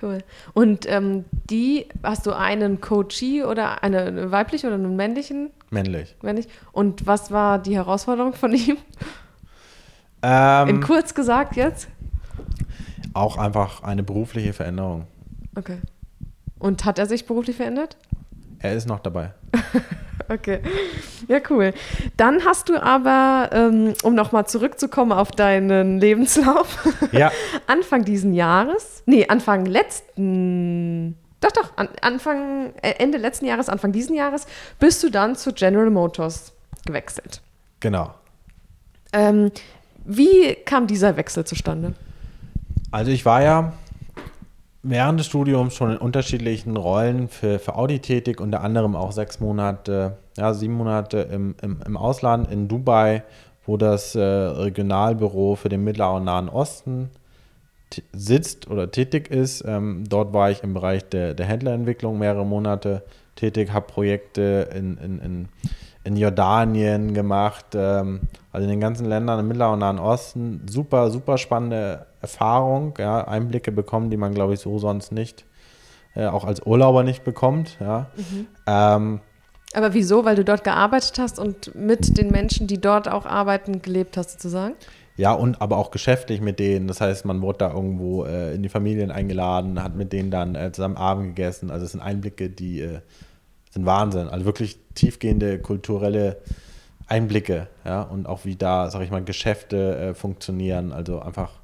Cool. Und ähm, die, hast du einen Coachee oder eine weibliche oder einen männlichen? Männlich. Männlich. Und was war die Herausforderung von ihm? Ähm, In kurz gesagt jetzt? Auch einfach eine berufliche Veränderung. Okay. Und hat er sich beruflich verändert? Er ist noch dabei. Okay, ja cool. Dann hast du aber, ähm, um nochmal zurückzukommen auf deinen Lebenslauf, ja. Anfang diesen Jahres, nee, Anfang letzten, doch, doch, an, Anfang, äh, Ende letzten Jahres, Anfang diesen Jahres, bist du dann zu General Motors gewechselt. Genau. Ähm, wie kam dieser Wechsel zustande? Also ich war ja während des Studiums schon in unterschiedlichen Rollen für, für Audi tätig, unter anderem auch sechs Monate, ja, sieben Monate im, im, im Ausland, in Dubai, wo das äh, Regionalbüro für den Mittleren und Nahen Osten sitzt oder tätig ist. Ähm, dort war ich im Bereich der, der Händlerentwicklung mehrere Monate tätig, habe Projekte in, in, in, in Jordanien gemacht, ähm, also in den ganzen Ländern im Mittleren und Nahen Osten. Super, super spannende Erfahrung, ja, Einblicke bekommen, die man, glaube ich, so sonst nicht, äh, auch als Urlauber nicht bekommt. Ja. Mhm. Ähm, aber wieso? Weil du dort gearbeitet hast und mit den Menschen, die dort auch arbeiten, gelebt hast, sozusagen? Ja, und aber auch geschäftlich mit denen. Das heißt, man wurde da irgendwo äh, in die Familien eingeladen, hat mit denen dann äh, zusammen Abend gegessen. Also es sind Einblicke, die äh, sind Wahnsinn. Also wirklich tiefgehende kulturelle Einblicke, ja, und auch wie da, sag ich mal, Geschäfte äh, funktionieren. Also einfach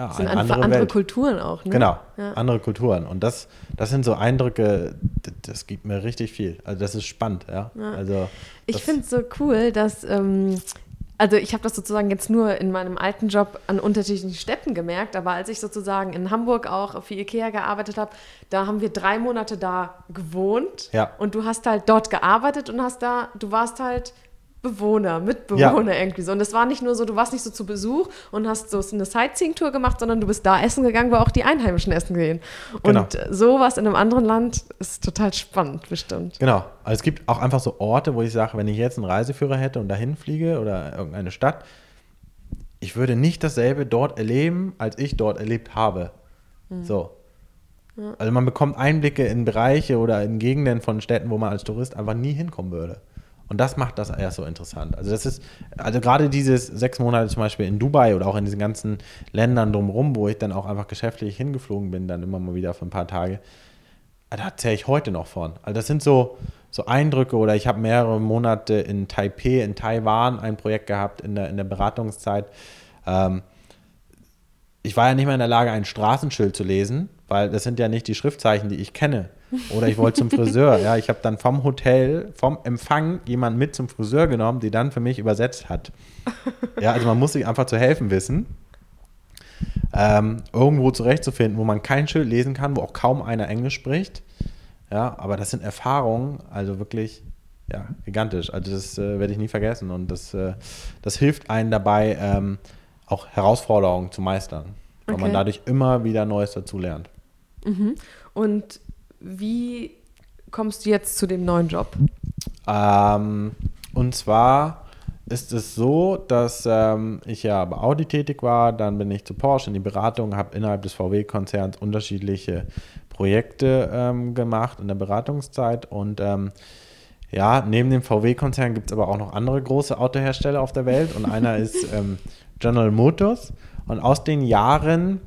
ja, das sind eine andere, andere Kulturen auch, ne? Genau, ja. andere Kulturen. Und das, das sind so Eindrücke, das, das gibt mir richtig viel. Also das ist spannend, ja. ja. Also, ich finde es so cool, dass, ähm, also ich habe das sozusagen jetzt nur in meinem alten Job an unterschiedlichen Städten gemerkt, aber als ich sozusagen in Hamburg auch für Ikea gearbeitet habe, da haben wir drei Monate da gewohnt ja. und du hast halt dort gearbeitet und hast da, du warst halt Bewohner, Mitbewohner ja. irgendwie so. Und es war nicht nur so, du warst nicht so zu Besuch und hast so eine Sightseeing-Tour gemacht, sondern du bist da essen gegangen, wo auch die Einheimischen essen gehen. Genau. Und sowas in einem anderen Land ist total spannend, bestimmt. Genau. Also es gibt auch einfach so Orte, wo ich sage, wenn ich jetzt einen Reiseführer hätte und dahin fliege oder irgendeine Stadt, ich würde nicht dasselbe dort erleben, als ich dort erlebt habe. Mhm. So. Ja. Also man bekommt Einblicke in Bereiche oder in Gegenden von Städten, wo man als Tourist einfach nie hinkommen würde. Und das macht das erst so interessant. Also das ist, also gerade dieses sechs Monate zum Beispiel in Dubai oder auch in diesen ganzen Ländern drumherum, wo ich dann auch einfach geschäftlich hingeflogen bin, dann immer mal wieder für ein paar Tage, da zähle ich heute noch von. Also das sind so, so Eindrücke oder ich habe mehrere Monate in Taipei, in Taiwan ein Projekt gehabt in der, in der Beratungszeit. Ähm, ich war ja nicht mehr in der Lage, ein Straßenschild zu lesen, weil das sind ja nicht die Schriftzeichen, die ich kenne. Oder ich wollte zum Friseur. Ja, ich habe dann vom Hotel, vom Empfang jemanden mit zum Friseur genommen, die dann für mich übersetzt hat. Ja, also man muss sich einfach zu helfen wissen. Ähm, irgendwo zurechtzufinden, wo man kein Schild lesen kann, wo auch kaum einer Englisch spricht. Ja, aber das sind Erfahrungen, also wirklich ja, gigantisch. Also das äh, werde ich nie vergessen und das, äh, das hilft einem dabei, ähm, auch Herausforderungen zu meistern, weil okay. man dadurch immer wieder Neues dazulernt. Mhm. Und wie kommst du jetzt zu dem neuen Job? Ähm, und zwar ist es so, dass ähm, ich ja bei Audi tätig war, dann bin ich zu Porsche in die Beratung, habe innerhalb des VW-Konzerns unterschiedliche Projekte ähm, gemacht in der Beratungszeit und ähm, ja, neben dem VW-Konzern gibt es aber auch noch andere große Autohersteller auf der Welt und einer ist ähm, General Motors und aus den Jahren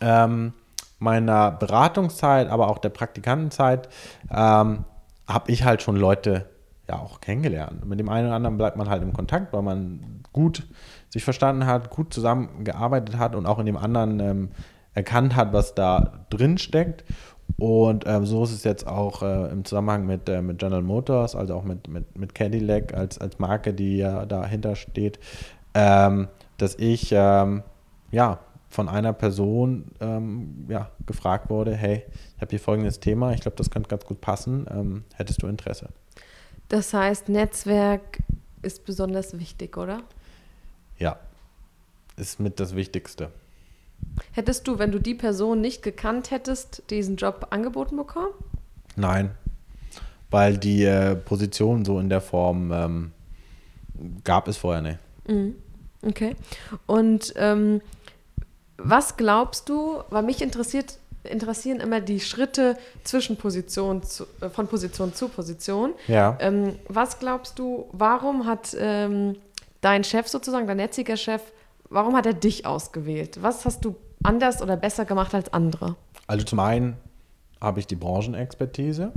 ähm, meiner Beratungszeit, aber auch der Praktikantenzeit, ähm, habe ich halt schon Leute ja auch kennengelernt. Mit dem einen oder anderen bleibt man halt im Kontakt, weil man gut sich verstanden hat, gut zusammengearbeitet hat und auch in dem anderen ähm, erkannt hat, was da drin steckt. Und ähm, so ist es jetzt auch äh, im Zusammenhang mit, äh, mit General Motors, also auch mit, mit, mit Cadillac als, als Marke, die ja dahinter steht, ähm, dass ich ähm, ja von einer Person ähm, ja, gefragt wurde, hey, ich habe hier folgendes Thema, ich glaube, das könnte ganz gut passen, ähm, hättest du Interesse? Das heißt, Netzwerk ist besonders wichtig, oder? Ja, ist mit das Wichtigste. Hättest du, wenn du die Person nicht gekannt hättest, diesen Job angeboten bekommen? Nein, weil die äh, Position so in der Form ähm, gab es vorher nicht. Mhm. Okay. Und ähm, was glaubst du, weil mich interessiert, interessieren immer die Schritte zwischen Position zu, äh, von Position zu Position. Ja. Ähm, was glaubst du, warum hat ähm, dein Chef sozusagen, dein jetziger Chef, warum hat er dich ausgewählt? Was hast du anders oder besser gemacht als andere? Also zum einen habe ich die Branchenexpertise.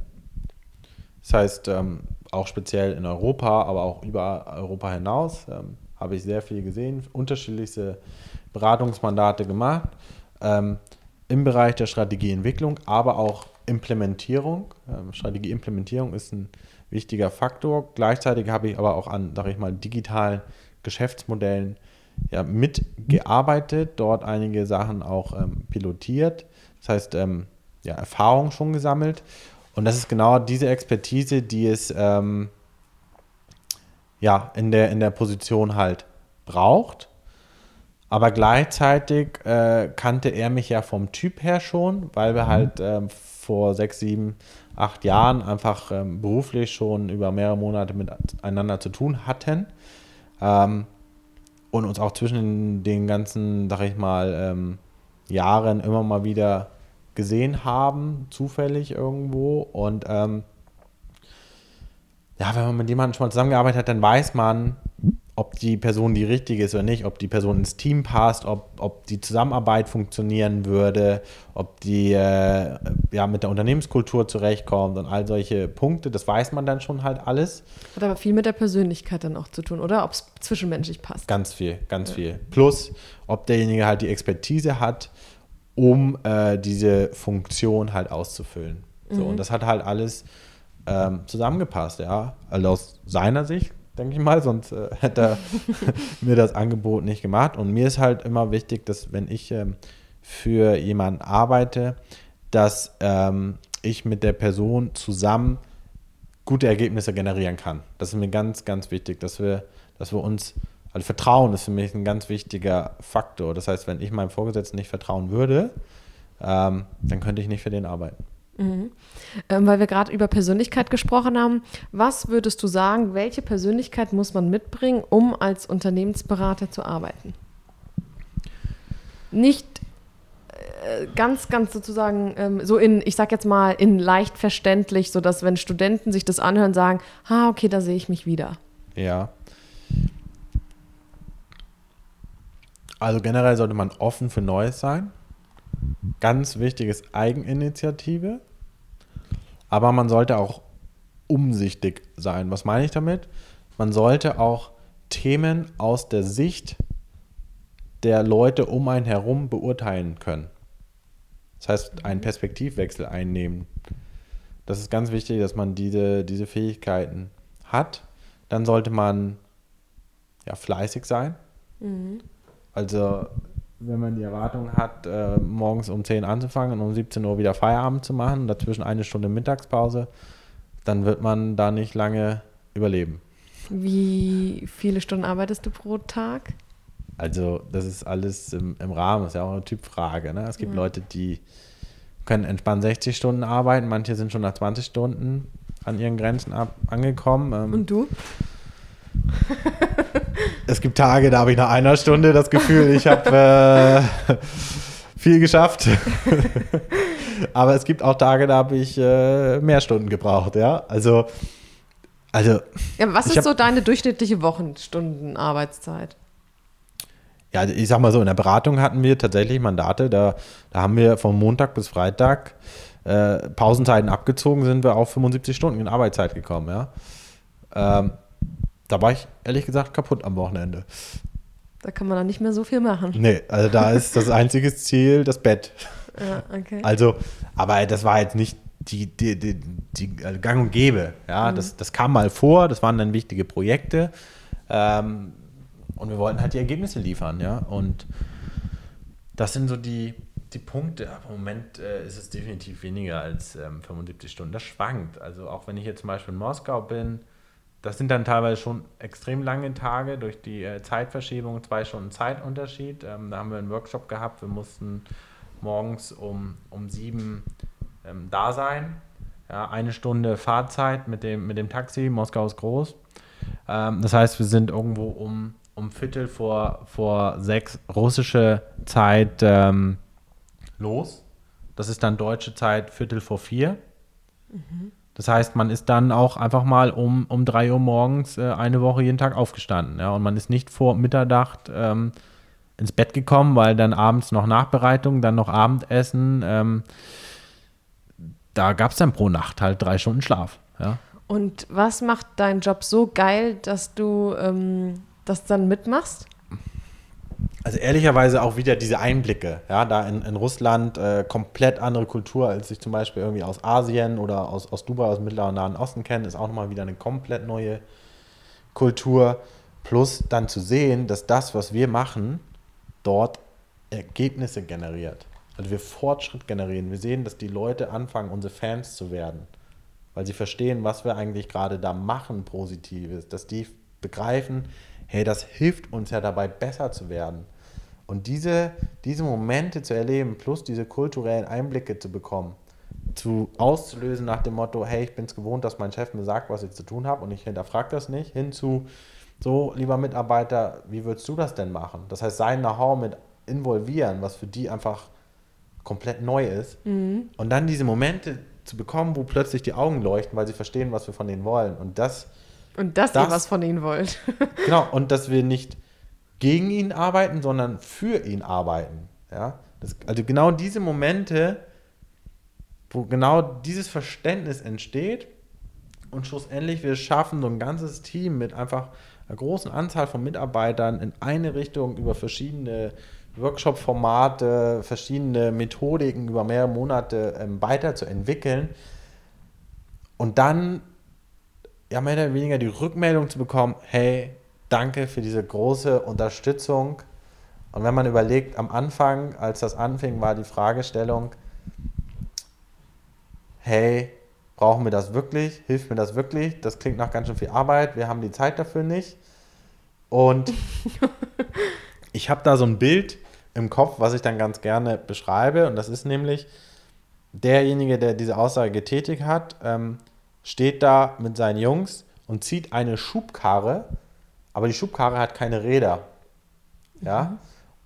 Das heißt, ähm, auch speziell in Europa, aber auch über Europa hinaus ähm, habe ich sehr viel gesehen, unterschiedlichste Beratungsmandate gemacht ähm, im Bereich der Strategieentwicklung, aber auch Implementierung. Ähm, Strategieimplementierung ist ein wichtiger Faktor. Gleichzeitig habe ich aber auch an, sage ich mal, digitalen Geschäftsmodellen ja, mitgearbeitet, dort einige Sachen auch ähm, pilotiert. Das heißt, ähm, ja, Erfahrung schon gesammelt. Und das ist genau diese Expertise, die es ähm, ja, in, der, in der Position halt braucht. Aber gleichzeitig äh, kannte er mich ja vom Typ her schon, weil wir mhm. halt ähm, vor sechs, sieben, acht Jahren einfach ähm, beruflich schon über mehrere Monate miteinander zu tun hatten. Ähm, und uns auch zwischen den ganzen, sag ich mal, ähm, Jahren immer mal wieder gesehen haben, zufällig irgendwo. Und ähm, ja, wenn man mit jemandem schon mal zusammengearbeitet hat, dann weiß man, ob die Person die richtige ist oder nicht, ob die Person ins Team passt, ob, ob die Zusammenarbeit funktionieren würde, ob die äh, ja, mit der Unternehmenskultur zurechtkommt und all solche Punkte, das weiß man dann schon halt alles. Hat aber viel mit der Persönlichkeit dann auch zu tun, oder? Ob es zwischenmenschlich passt. Ganz viel, ganz ja. viel. Plus, ob derjenige halt die Expertise hat, um äh, diese Funktion halt auszufüllen. So, mhm. Und das hat halt alles ähm, zusammengepasst, ja. Also aus seiner Sicht denke ich mal, sonst äh, hätte er mir das Angebot nicht gemacht. Und mir ist halt immer wichtig, dass wenn ich ähm, für jemanden arbeite, dass ähm, ich mit der Person zusammen gute Ergebnisse generieren kann. Das ist mir ganz, ganz wichtig, dass wir, dass wir uns, also Vertrauen ist für mich ein ganz wichtiger Faktor. Das heißt, wenn ich meinem Vorgesetzten nicht vertrauen würde, ähm, dann könnte ich nicht für den arbeiten. Mhm. Ähm, weil wir gerade über Persönlichkeit gesprochen haben, was würdest du sagen, welche Persönlichkeit muss man mitbringen, um als Unternehmensberater zu arbeiten? Nicht äh, ganz, ganz sozusagen ähm, so in, ich sag jetzt mal, in leicht verständlich, sodass wenn Studenten sich das anhören, sagen, ah, okay, da sehe ich mich wieder. Ja. Also generell sollte man offen für Neues sein. Ganz wichtig ist Eigeninitiative. Aber man sollte auch umsichtig sein. Was meine ich damit? Man sollte auch Themen aus der Sicht der Leute um einen herum beurteilen können. Das heißt, einen Perspektivwechsel einnehmen. Das ist ganz wichtig, dass man diese, diese Fähigkeiten hat. Dann sollte man ja, fleißig sein. Mhm. Also wenn man die Erwartung hat, äh, morgens um 10 anzufangen und um 17 Uhr wieder Feierabend zu machen, dazwischen eine Stunde Mittagspause, dann wird man da nicht lange überleben. Wie viele Stunden arbeitest du pro Tag? Also, das ist alles im, im Rahmen, das ist ja auch eine Typfrage. Ne? Es gibt ja. Leute, die können entspannt 60 Stunden arbeiten, manche sind schon nach 20 Stunden an ihren Grenzen ab, angekommen. Ähm, und du? es gibt Tage, da habe ich nach einer Stunde das Gefühl, ich habe äh, viel geschafft. Aber es gibt auch Tage, da habe ich äh, mehr Stunden gebraucht, ja. Also, also. Ja, was ist so deine durchschnittliche Wochenstundenarbeitszeit? Ja, ich sag mal so, in der Beratung hatten wir tatsächlich Mandate, da, da haben wir von Montag bis Freitag äh, Pausenzeiten abgezogen, sind wir auf 75 Stunden in Arbeitszeit gekommen, ja. Ähm, da war ich ehrlich gesagt kaputt am Wochenende. Da kann man dann nicht mehr so viel machen. Nee, also da ist das einzige Ziel das Bett. Ja, okay. Also, aber das war jetzt nicht die, die, die, die Gang und Gäbe. Ja, mhm. das, das kam mal vor, das waren dann wichtige Projekte. Ähm, und wir wollten halt die Ergebnisse liefern, ja. Und das sind so die, die Punkte. Aber im Moment äh, ist es definitiv weniger als ähm, 75 Stunden. Das schwankt. Also auch wenn ich jetzt zum Beispiel in Moskau bin, das sind dann teilweise schon extrem lange Tage durch die äh, Zeitverschiebung, zwei Stunden Zeitunterschied. Ähm, da haben wir einen Workshop gehabt. Wir mussten morgens um, um sieben ähm, da sein. Ja, eine Stunde Fahrzeit mit dem, mit dem Taxi. Moskau ist groß. Ähm, das heißt, wir sind irgendwo um, um Viertel vor, vor sechs russische Zeit ähm, los. Das ist dann deutsche Zeit Viertel vor vier. Mhm. Das heißt, man ist dann auch einfach mal um, um 3 Uhr morgens äh, eine Woche jeden Tag aufgestanden. Ja? Und man ist nicht vor Mitternacht ähm, ins Bett gekommen, weil dann abends noch Nachbereitung, dann noch Abendessen. Ähm, da gab es dann pro Nacht halt drei Stunden Schlaf. Ja? Und was macht deinen Job so geil, dass du ähm, das dann mitmachst? Also ehrlicherweise auch wieder diese Einblicke, ja, da in, in Russland äh, komplett andere Kultur, als ich zum Beispiel irgendwie aus Asien oder aus, aus Dubai, aus dem Mittleren und Nahen Osten kenne, ist auch nochmal wieder eine komplett neue Kultur. Plus dann zu sehen, dass das, was wir machen, dort Ergebnisse generiert. Also wir Fortschritt generieren. Wir sehen, dass die Leute anfangen, unsere Fans zu werden, weil sie verstehen, was wir eigentlich gerade da machen, Positives, dass die begreifen, hey, das hilft uns ja dabei, besser zu werden. Und diese, diese Momente zu erleben, plus diese kulturellen Einblicke zu bekommen, zu auszulösen nach dem Motto, hey, ich bin es gewohnt, dass mein Chef mir sagt, was ich zu tun habe und ich hinterfrage das nicht, hin zu, so, lieber Mitarbeiter, wie würdest du das denn machen? Das heißt, sein Know-how mit involvieren, was für die einfach komplett neu ist. Mhm. Und dann diese Momente zu bekommen, wo plötzlich die Augen leuchten, weil sie verstehen, was wir von denen wollen. Und das und dass das, ihr was von ihnen wollt. genau, und dass wir nicht gegen ihn arbeiten, sondern für ihn arbeiten. Ja? Das, also genau diese Momente, wo genau dieses Verständnis entsteht und schlussendlich wir schaffen so ein ganzes Team mit einfach einer großen Anzahl von Mitarbeitern in eine Richtung über verschiedene Workshop-Formate, verschiedene Methodiken über mehrere Monate ähm, weiterzuentwickeln und dann ja, mehr oder weniger die Rückmeldung zu bekommen, hey, danke für diese große Unterstützung. Und wenn man überlegt, am Anfang, als das anfing, war die Fragestellung, hey, brauchen wir das wirklich? Hilft mir das wirklich? Das klingt nach ganz schön viel Arbeit, wir haben die Zeit dafür nicht. Und ich habe da so ein Bild im Kopf, was ich dann ganz gerne beschreibe. Und das ist nämlich derjenige, der diese Aussage getätigt hat. Ähm, steht da mit seinen Jungs und zieht eine Schubkarre, aber die Schubkarre hat keine Räder. Ja. Mhm.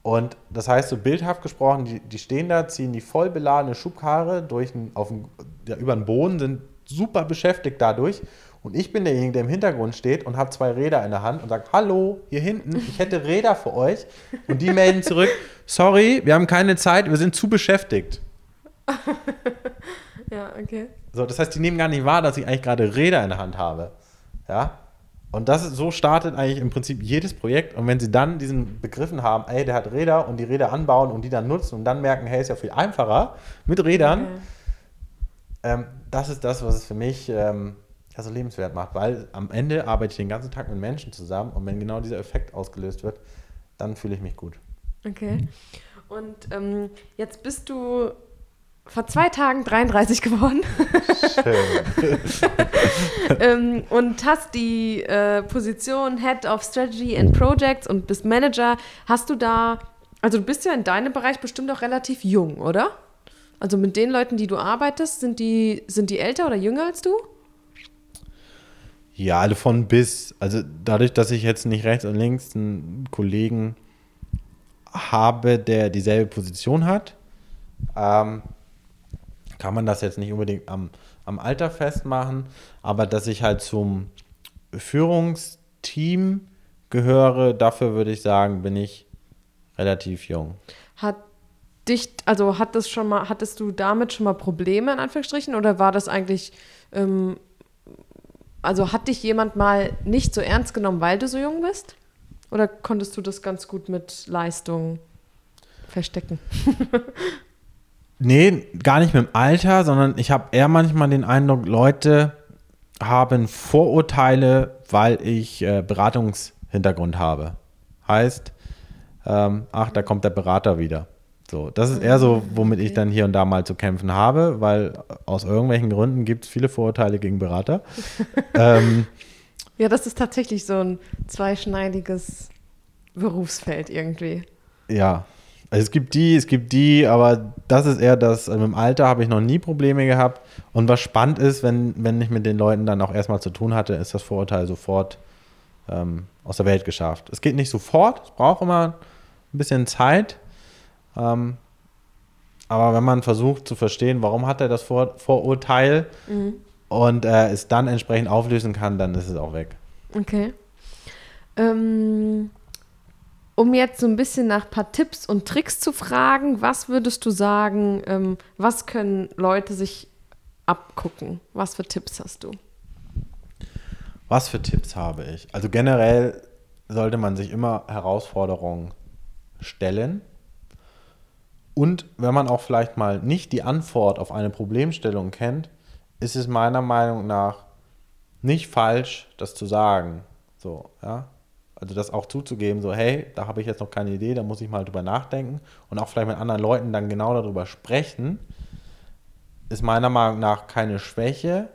Und das heißt, so bildhaft gesprochen, die, die stehen da, ziehen die voll beladene Schubkarre durch ein, auf ein, ja, über den Boden, sind super beschäftigt dadurch. Und ich bin derjenige, der im Hintergrund steht und habe zwei Räder in der Hand und sagt, hallo, hier hinten, ich hätte Räder für euch. Und die melden zurück, sorry, wir haben keine Zeit, wir sind zu beschäftigt. ja, okay. So, das heißt, die nehmen gar nicht wahr, dass ich eigentlich gerade Räder in der Hand habe. Ja? Und das ist, so startet eigentlich im Prinzip jedes Projekt. Und wenn sie dann diesen Begriffen haben, ey, der hat Räder und die Räder anbauen und die dann nutzen und dann merken, hey, ist ja viel einfacher mit Rädern, okay. ähm, das ist das, was es für mich ähm, ja, so lebenswert macht. Weil am Ende arbeite ich den ganzen Tag mit Menschen zusammen und wenn genau dieser Effekt ausgelöst wird, dann fühle ich mich gut. Okay. Und ähm, jetzt bist du vor zwei Tagen 33 geworden. Schön. ähm, und hast die äh, Position Head of Strategy and Projects und bist Manager. Hast du da, also du bist ja in deinem Bereich bestimmt auch relativ jung, oder? Also mit den Leuten, die du arbeitest, sind die, sind die älter oder jünger als du? Ja, alle von bis. Also dadurch, dass ich jetzt nicht rechts und links einen Kollegen habe, der dieselbe Position hat, ähm, kann man das jetzt nicht unbedingt am, am Alter festmachen, aber dass ich halt zum Führungsteam gehöre, dafür würde ich sagen, bin ich relativ jung. Hat dich, also hat das schon mal, hattest du damit schon mal Probleme in Anführungsstrichen oder war das eigentlich ähm, also hat dich jemand mal nicht so ernst genommen, weil du so jung bist? Oder konntest du das ganz gut mit Leistung verstecken? nee, gar nicht mit dem Alter, sondern ich habe eher manchmal den Eindruck, Leute haben Vorurteile, weil ich äh, Beratungshintergrund habe. Heißt, ähm, ach, da kommt der Berater wieder. So, das ist eher so, womit ich dann hier und da mal zu kämpfen habe, weil aus irgendwelchen Gründen gibt es viele Vorurteile gegen Berater. ähm, ja, das ist tatsächlich so ein zweischneidiges Berufsfeld irgendwie. Ja, also es gibt die, es gibt die, aber das ist eher das, also im Alter habe ich noch nie Probleme gehabt. Und was spannend ist, wenn, wenn ich mit den Leuten dann auch erstmal zu tun hatte, ist das Vorurteil sofort ähm, aus der Welt geschafft. Es geht nicht sofort, es braucht immer ein bisschen Zeit. Ähm, aber wenn man versucht zu verstehen, warum hat er das Vor Vorurteil mhm. und äh, es dann entsprechend auflösen kann, dann ist es auch weg. Okay. Ähm, um jetzt so ein bisschen nach ein paar Tipps und Tricks zu fragen, was würdest du sagen, ähm, was können Leute sich abgucken? Was für Tipps hast du? Was für Tipps habe ich? Also generell sollte man sich immer Herausforderungen stellen. Und wenn man auch vielleicht mal nicht die Antwort auf eine Problemstellung kennt, ist es meiner Meinung nach nicht falsch, das zu sagen. So, ja. Also das auch zuzugeben, so, hey, da habe ich jetzt noch keine Idee, da muss ich mal drüber nachdenken und auch vielleicht mit anderen Leuten dann genau darüber sprechen, ist meiner Meinung nach keine Schwäche,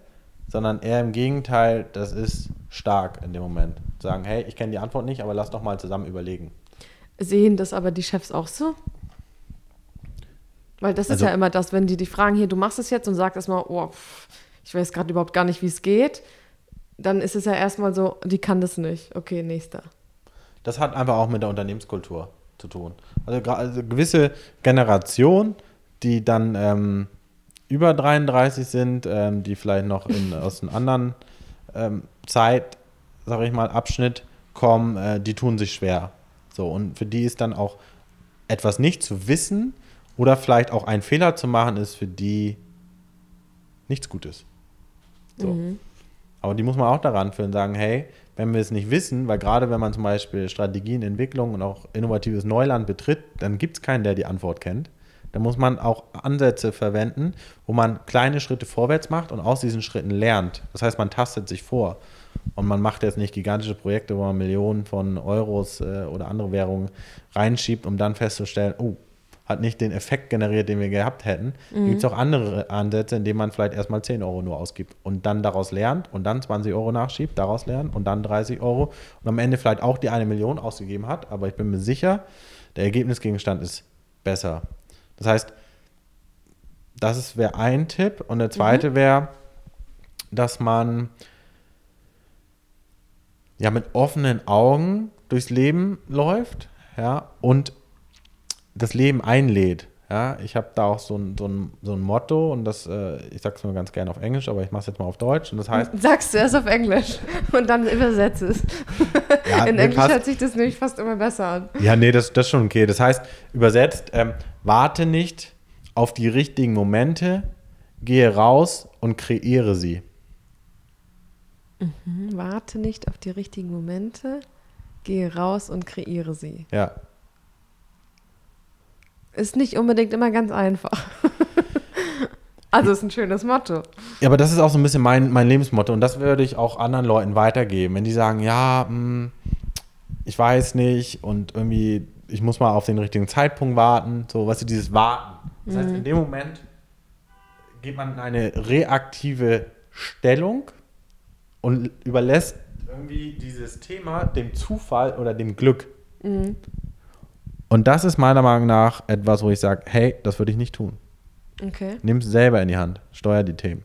sondern eher im Gegenteil, das ist stark in dem Moment. Sagen, hey, ich kenne die Antwort nicht, aber lass doch mal zusammen überlegen. Sehen das aber die Chefs auch so? Weil das ist also, ja immer das, wenn die die fragen, hier, du machst es jetzt und sagst erstmal, oh, pff, ich weiß gerade überhaupt gar nicht, wie es geht, dann ist es ja erstmal so, die kann das nicht. Okay, nächster. Das hat einfach auch mit der Unternehmenskultur zu tun. Also, also gewisse Generation, die dann ähm, über 33 sind, ähm, die vielleicht noch in, aus einem anderen ähm, Zeit, sage ich mal, Abschnitt kommen, äh, die tun sich schwer. So, und für die ist dann auch etwas nicht zu wissen oder vielleicht auch einen Fehler zu machen, ist für die nichts Gutes. So. Mhm. Aber die muss man auch daran führen und sagen, hey, wenn wir es nicht wissen, weil gerade wenn man zum Beispiel Strategien, Entwicklung und auch innovatives Neuland betritt, dann gibt es keinen, der die Antwort kennt. Da muss man auch Ansätze verwenden, wo man kleine Schritte vorwärts macht und aus diesen Schritten lernt. Das heißt, man tastet sich vor. Und man macht jetzt nicht gigantische Projekte, wo man Millionen von Euros äh, oder andere Währungen reinschiebt, um dann festzustellen, oh, hat nicht den Effekt generiert, den wir gehabt hätten. Mhm. Gibt es auch andere Ansätze, in denen man vielleicht erstmal 10 Euro nur ausgibt und dann daraus lernt und dann 20 Euro nachschiebt, daraus lernt und dann 30 Euro und am Ende vielleicht auch die eine Million ausgegeben hat. Aber ich bin mir sicher, der Ergebnisgegenstand ist besser. Das heißt, das wäre ein Tipp. Und der zweite mhm. wäre, dass man ja mit offenen Augen durchs Leben läuft, ja, und das Leben einlädt. Ja, ich habe da auch so ein, so, ein, so ein Motto und das, äh, ich sage es nur ganz gerne auf Englisch, aber ich mache es jetzt mal auf Deutsch und das heißt. Sagst du erst auf Englisch und dann übersetze es. Ja, In Englisch hört sich das nämlich fast immer besser an. Ja, nee, das, das ist schon okay. Das heißt, übersetzt, ähm, warte nicht auf die richtigen Momente, gehe raus und kreiere sie. Mhm, warte nicht auf die richtigen Momente, gehe raus und kreiere sie. Ja, ist nicht unbedingt immer ganz einfach. also ist ein schönes Motto. Ja, aber das ist auch so ein bisschen mein, mein Lebensmotto und das würde ich auch anderen Leuten weitergeben. Wenn die sagen, ja, mh, hm, ich weiß nicht und irgendwie, ich muss mal auf den richtigen Zeitpunkt warten, so, was weißt du, dieses Warten. Das mhm. heißt, in dem Moment geht man in eine reaktive Stellung und überlässt irgendwie dieses Thema dem Zufall oder dem Glück. Mhm. Und das ist meiner Meinung nach etwas, wo ich sage, hey, das würde ich nicht tun. Okay. Nimm es selber in die Hand, steuer die Themen.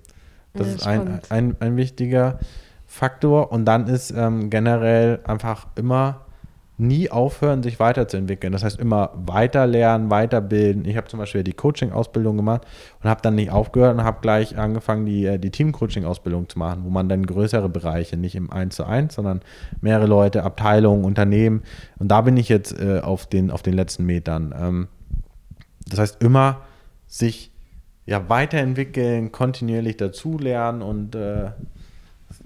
Das ja, ist ein, ein, ein wichtiger Faktor. Und dann ist ähm, generell einfach immer nie aufhören, sich weiterzuentwickeln. Das heißt, immer weiter lernen, weiterbilden. Ich habe zum Beispiel die Coaching-Ausbildung gemacht und habe dann nicht aufgehört und habe gleich angefangen, die, äh, die Team-Coaching-Ausbildung zu machen, wo man dann größere Bereiche, nicht im 1 zu 1, sondern mehrere Leute, Abteilungen, Unternehmen. Und da bin ich jetzt äh, auf, den, auf den letzten Metern. Ähm, das heißt, immer sich ja, weiterentwickeln, kontinuierlich dazulernen und äh,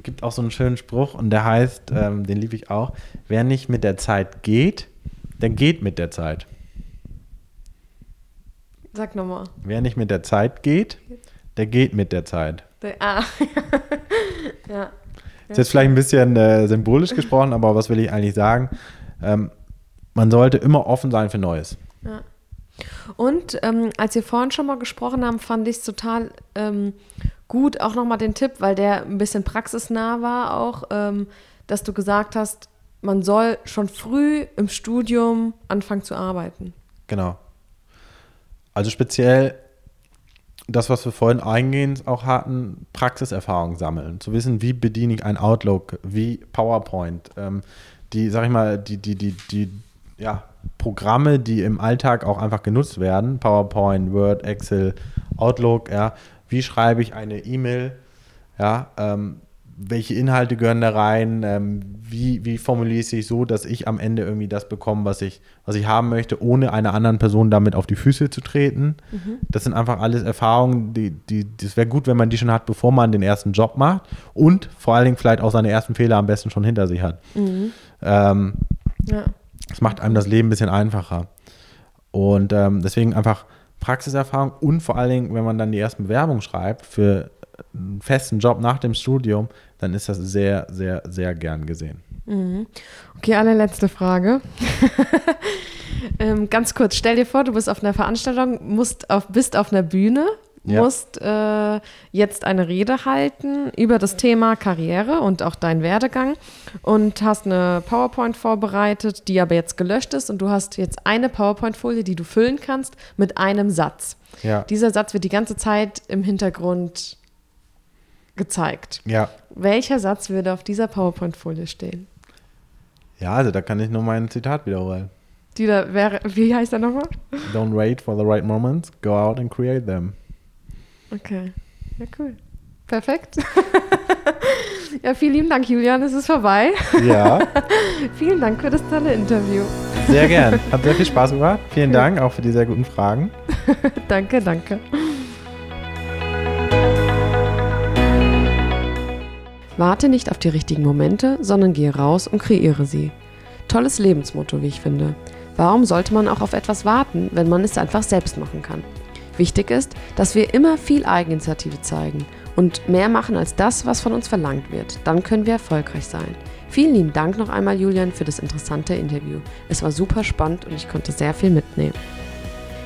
gibt auch so einen schönen Spruch und der heißt, ähm, den liebe ich auch, wer nicht mit der Zeit geht, der geht mit der Zeit. Sag nochmal. Wer nicht mit der Zeit geht, der geht mit der Zeit. Der, ah. ja. Ist jetzt vielleicht ein bisschen äh, symbolisch gesprochen, aber was will ich eigentlich sagen? Ähm, man sollte immer offen sein für Neues. Ja. Und ähm, als wir vorhin schon mal gesprochen haben, fand ich es total ähm, gut, auch nochmal den Tipp, weil der ein bisschen praxisnah war auch, ähm, dass du gesagt hast, man soll schon früh im Studium anfangen zu arbeiten. Genau. Also speziell das, was wir vorhin eingehend auch hatten, Praxiserfahrung sammeln. Zu wissen, wie bediene ich ein Outlook, wie PowerPoint, ähm, die, sag ich mal, die, die, die, die, ja, Programme, die im Alltag auch einfach genutzt werden, PowerPoint, Word, Excel, Outlook, ja, wie schreibe ich eine E-Mail, ja, ähm, welche Inhalte gehören da rein, ähm, wie, wie formuliere ich es so, dass ich am Ende irgendwie das bekomme, was ich, was ich haben möchte, ohne einer anderen Person damit auf die Füße zu treten. Mhm. Das sind einfach alles Erfahrungen, die, die, das wäre gut, wenn man die schon hat, bevor man den ersten Job macht und vor allen Dingen vielleicht auch seine ersten Fehler am besten schon hinter sich hat. Mhm. Ähm, ja. Das macht einem das Leben ein bisschen einfacher. Und ähm, deswegen einfach Praxiserfahrung und vor allen Dingen, wenn man dann die ersten Bewerbungen schreibt für einen festen Job nach dem Studium, dann ist das sehr, sehr, sehr gern gesehen. Mhm. Okay, allerletzte Frage. ähm, ganz kurz, stell dir vor, du bist auf einer Veranstaltung, musst auf, bist auf einer Bühne, ja. musst äh, jetzt eine Rede halten über das Thema Karriere und auch deinen Werdegang und hast eine PowerPoint vorbereitet, die aber jetzt gelöscht ist und du hast jetzt eine PowerPoint-Folie, die du füllen kannst mit einem Satz. Ja. Dieser Satz wird die ganze Zeit im Hintergrund gezeigt. Ja. Welcher Satz würde auf dieser PowerPoint-Folie stehen? Ja, also da kann ich nur mein Zitat wiederholen. Die da wäre, wie heißt er nochmal? Don't wait for the right moments, go out and create them. Okay, ja cool. Perfekt. ja, vielen lieben Dank, Julian. Es ist vorbei. Ja. vielen Dank für das tolle Interview. Sehr gern. Hat sehr viel Spaß gemacht. Vielen Dank auch für die sehr guten Fragen. danke, danke. Warte nicht auf die richtigen Momente, sondern gehe raus und kreiere sie. Tolles Lebensmotto, wie ich finde. Warum sollte man auch auf etwas warten, wenn man es einfach selbst machen kann? Wichtig ist, dass wir immer viel Eigeninitiative zeigen und mehr machen als das, was von uns verlangt wird. Dann können wir erfolgreich sein. Vielen lieben Dank noch einmal, Julian, für das interessante Interview. Es war super spannend und ich konnte sehr viel mitnehmen.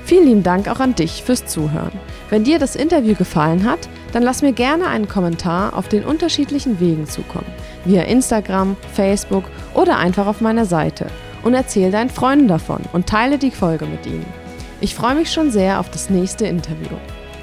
Vielen lieben Dank auch an dich fürs Zuhören. Wenn dir das Interview gefallen hat, dann lass mir gerne einen Kommentar auf den unterschiedlichen Wegen zukommen. Via Instagram, Facebook oder einfach auf meiner Seite. Und erzähl deinen Freunden davon und teile die Folge mit ihnen. Ich freue mich schon sehr auf das nächste Interview.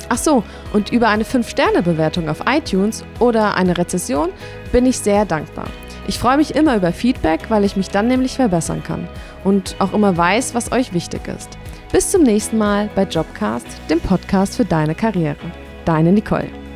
Ach so, und über eine 5-Sterne-Bewertung auf iTunes oder eine Rezession bin ich sehr dankbar. Ich freue mich immer über Feedback, weil ich mich dann nämlich verbessern kann und auch immer weiß, was euch wichtig ist. Bis zum nächsten Mal bei Jobcast, dem Podcast für deine Karriere. Deine Nicole.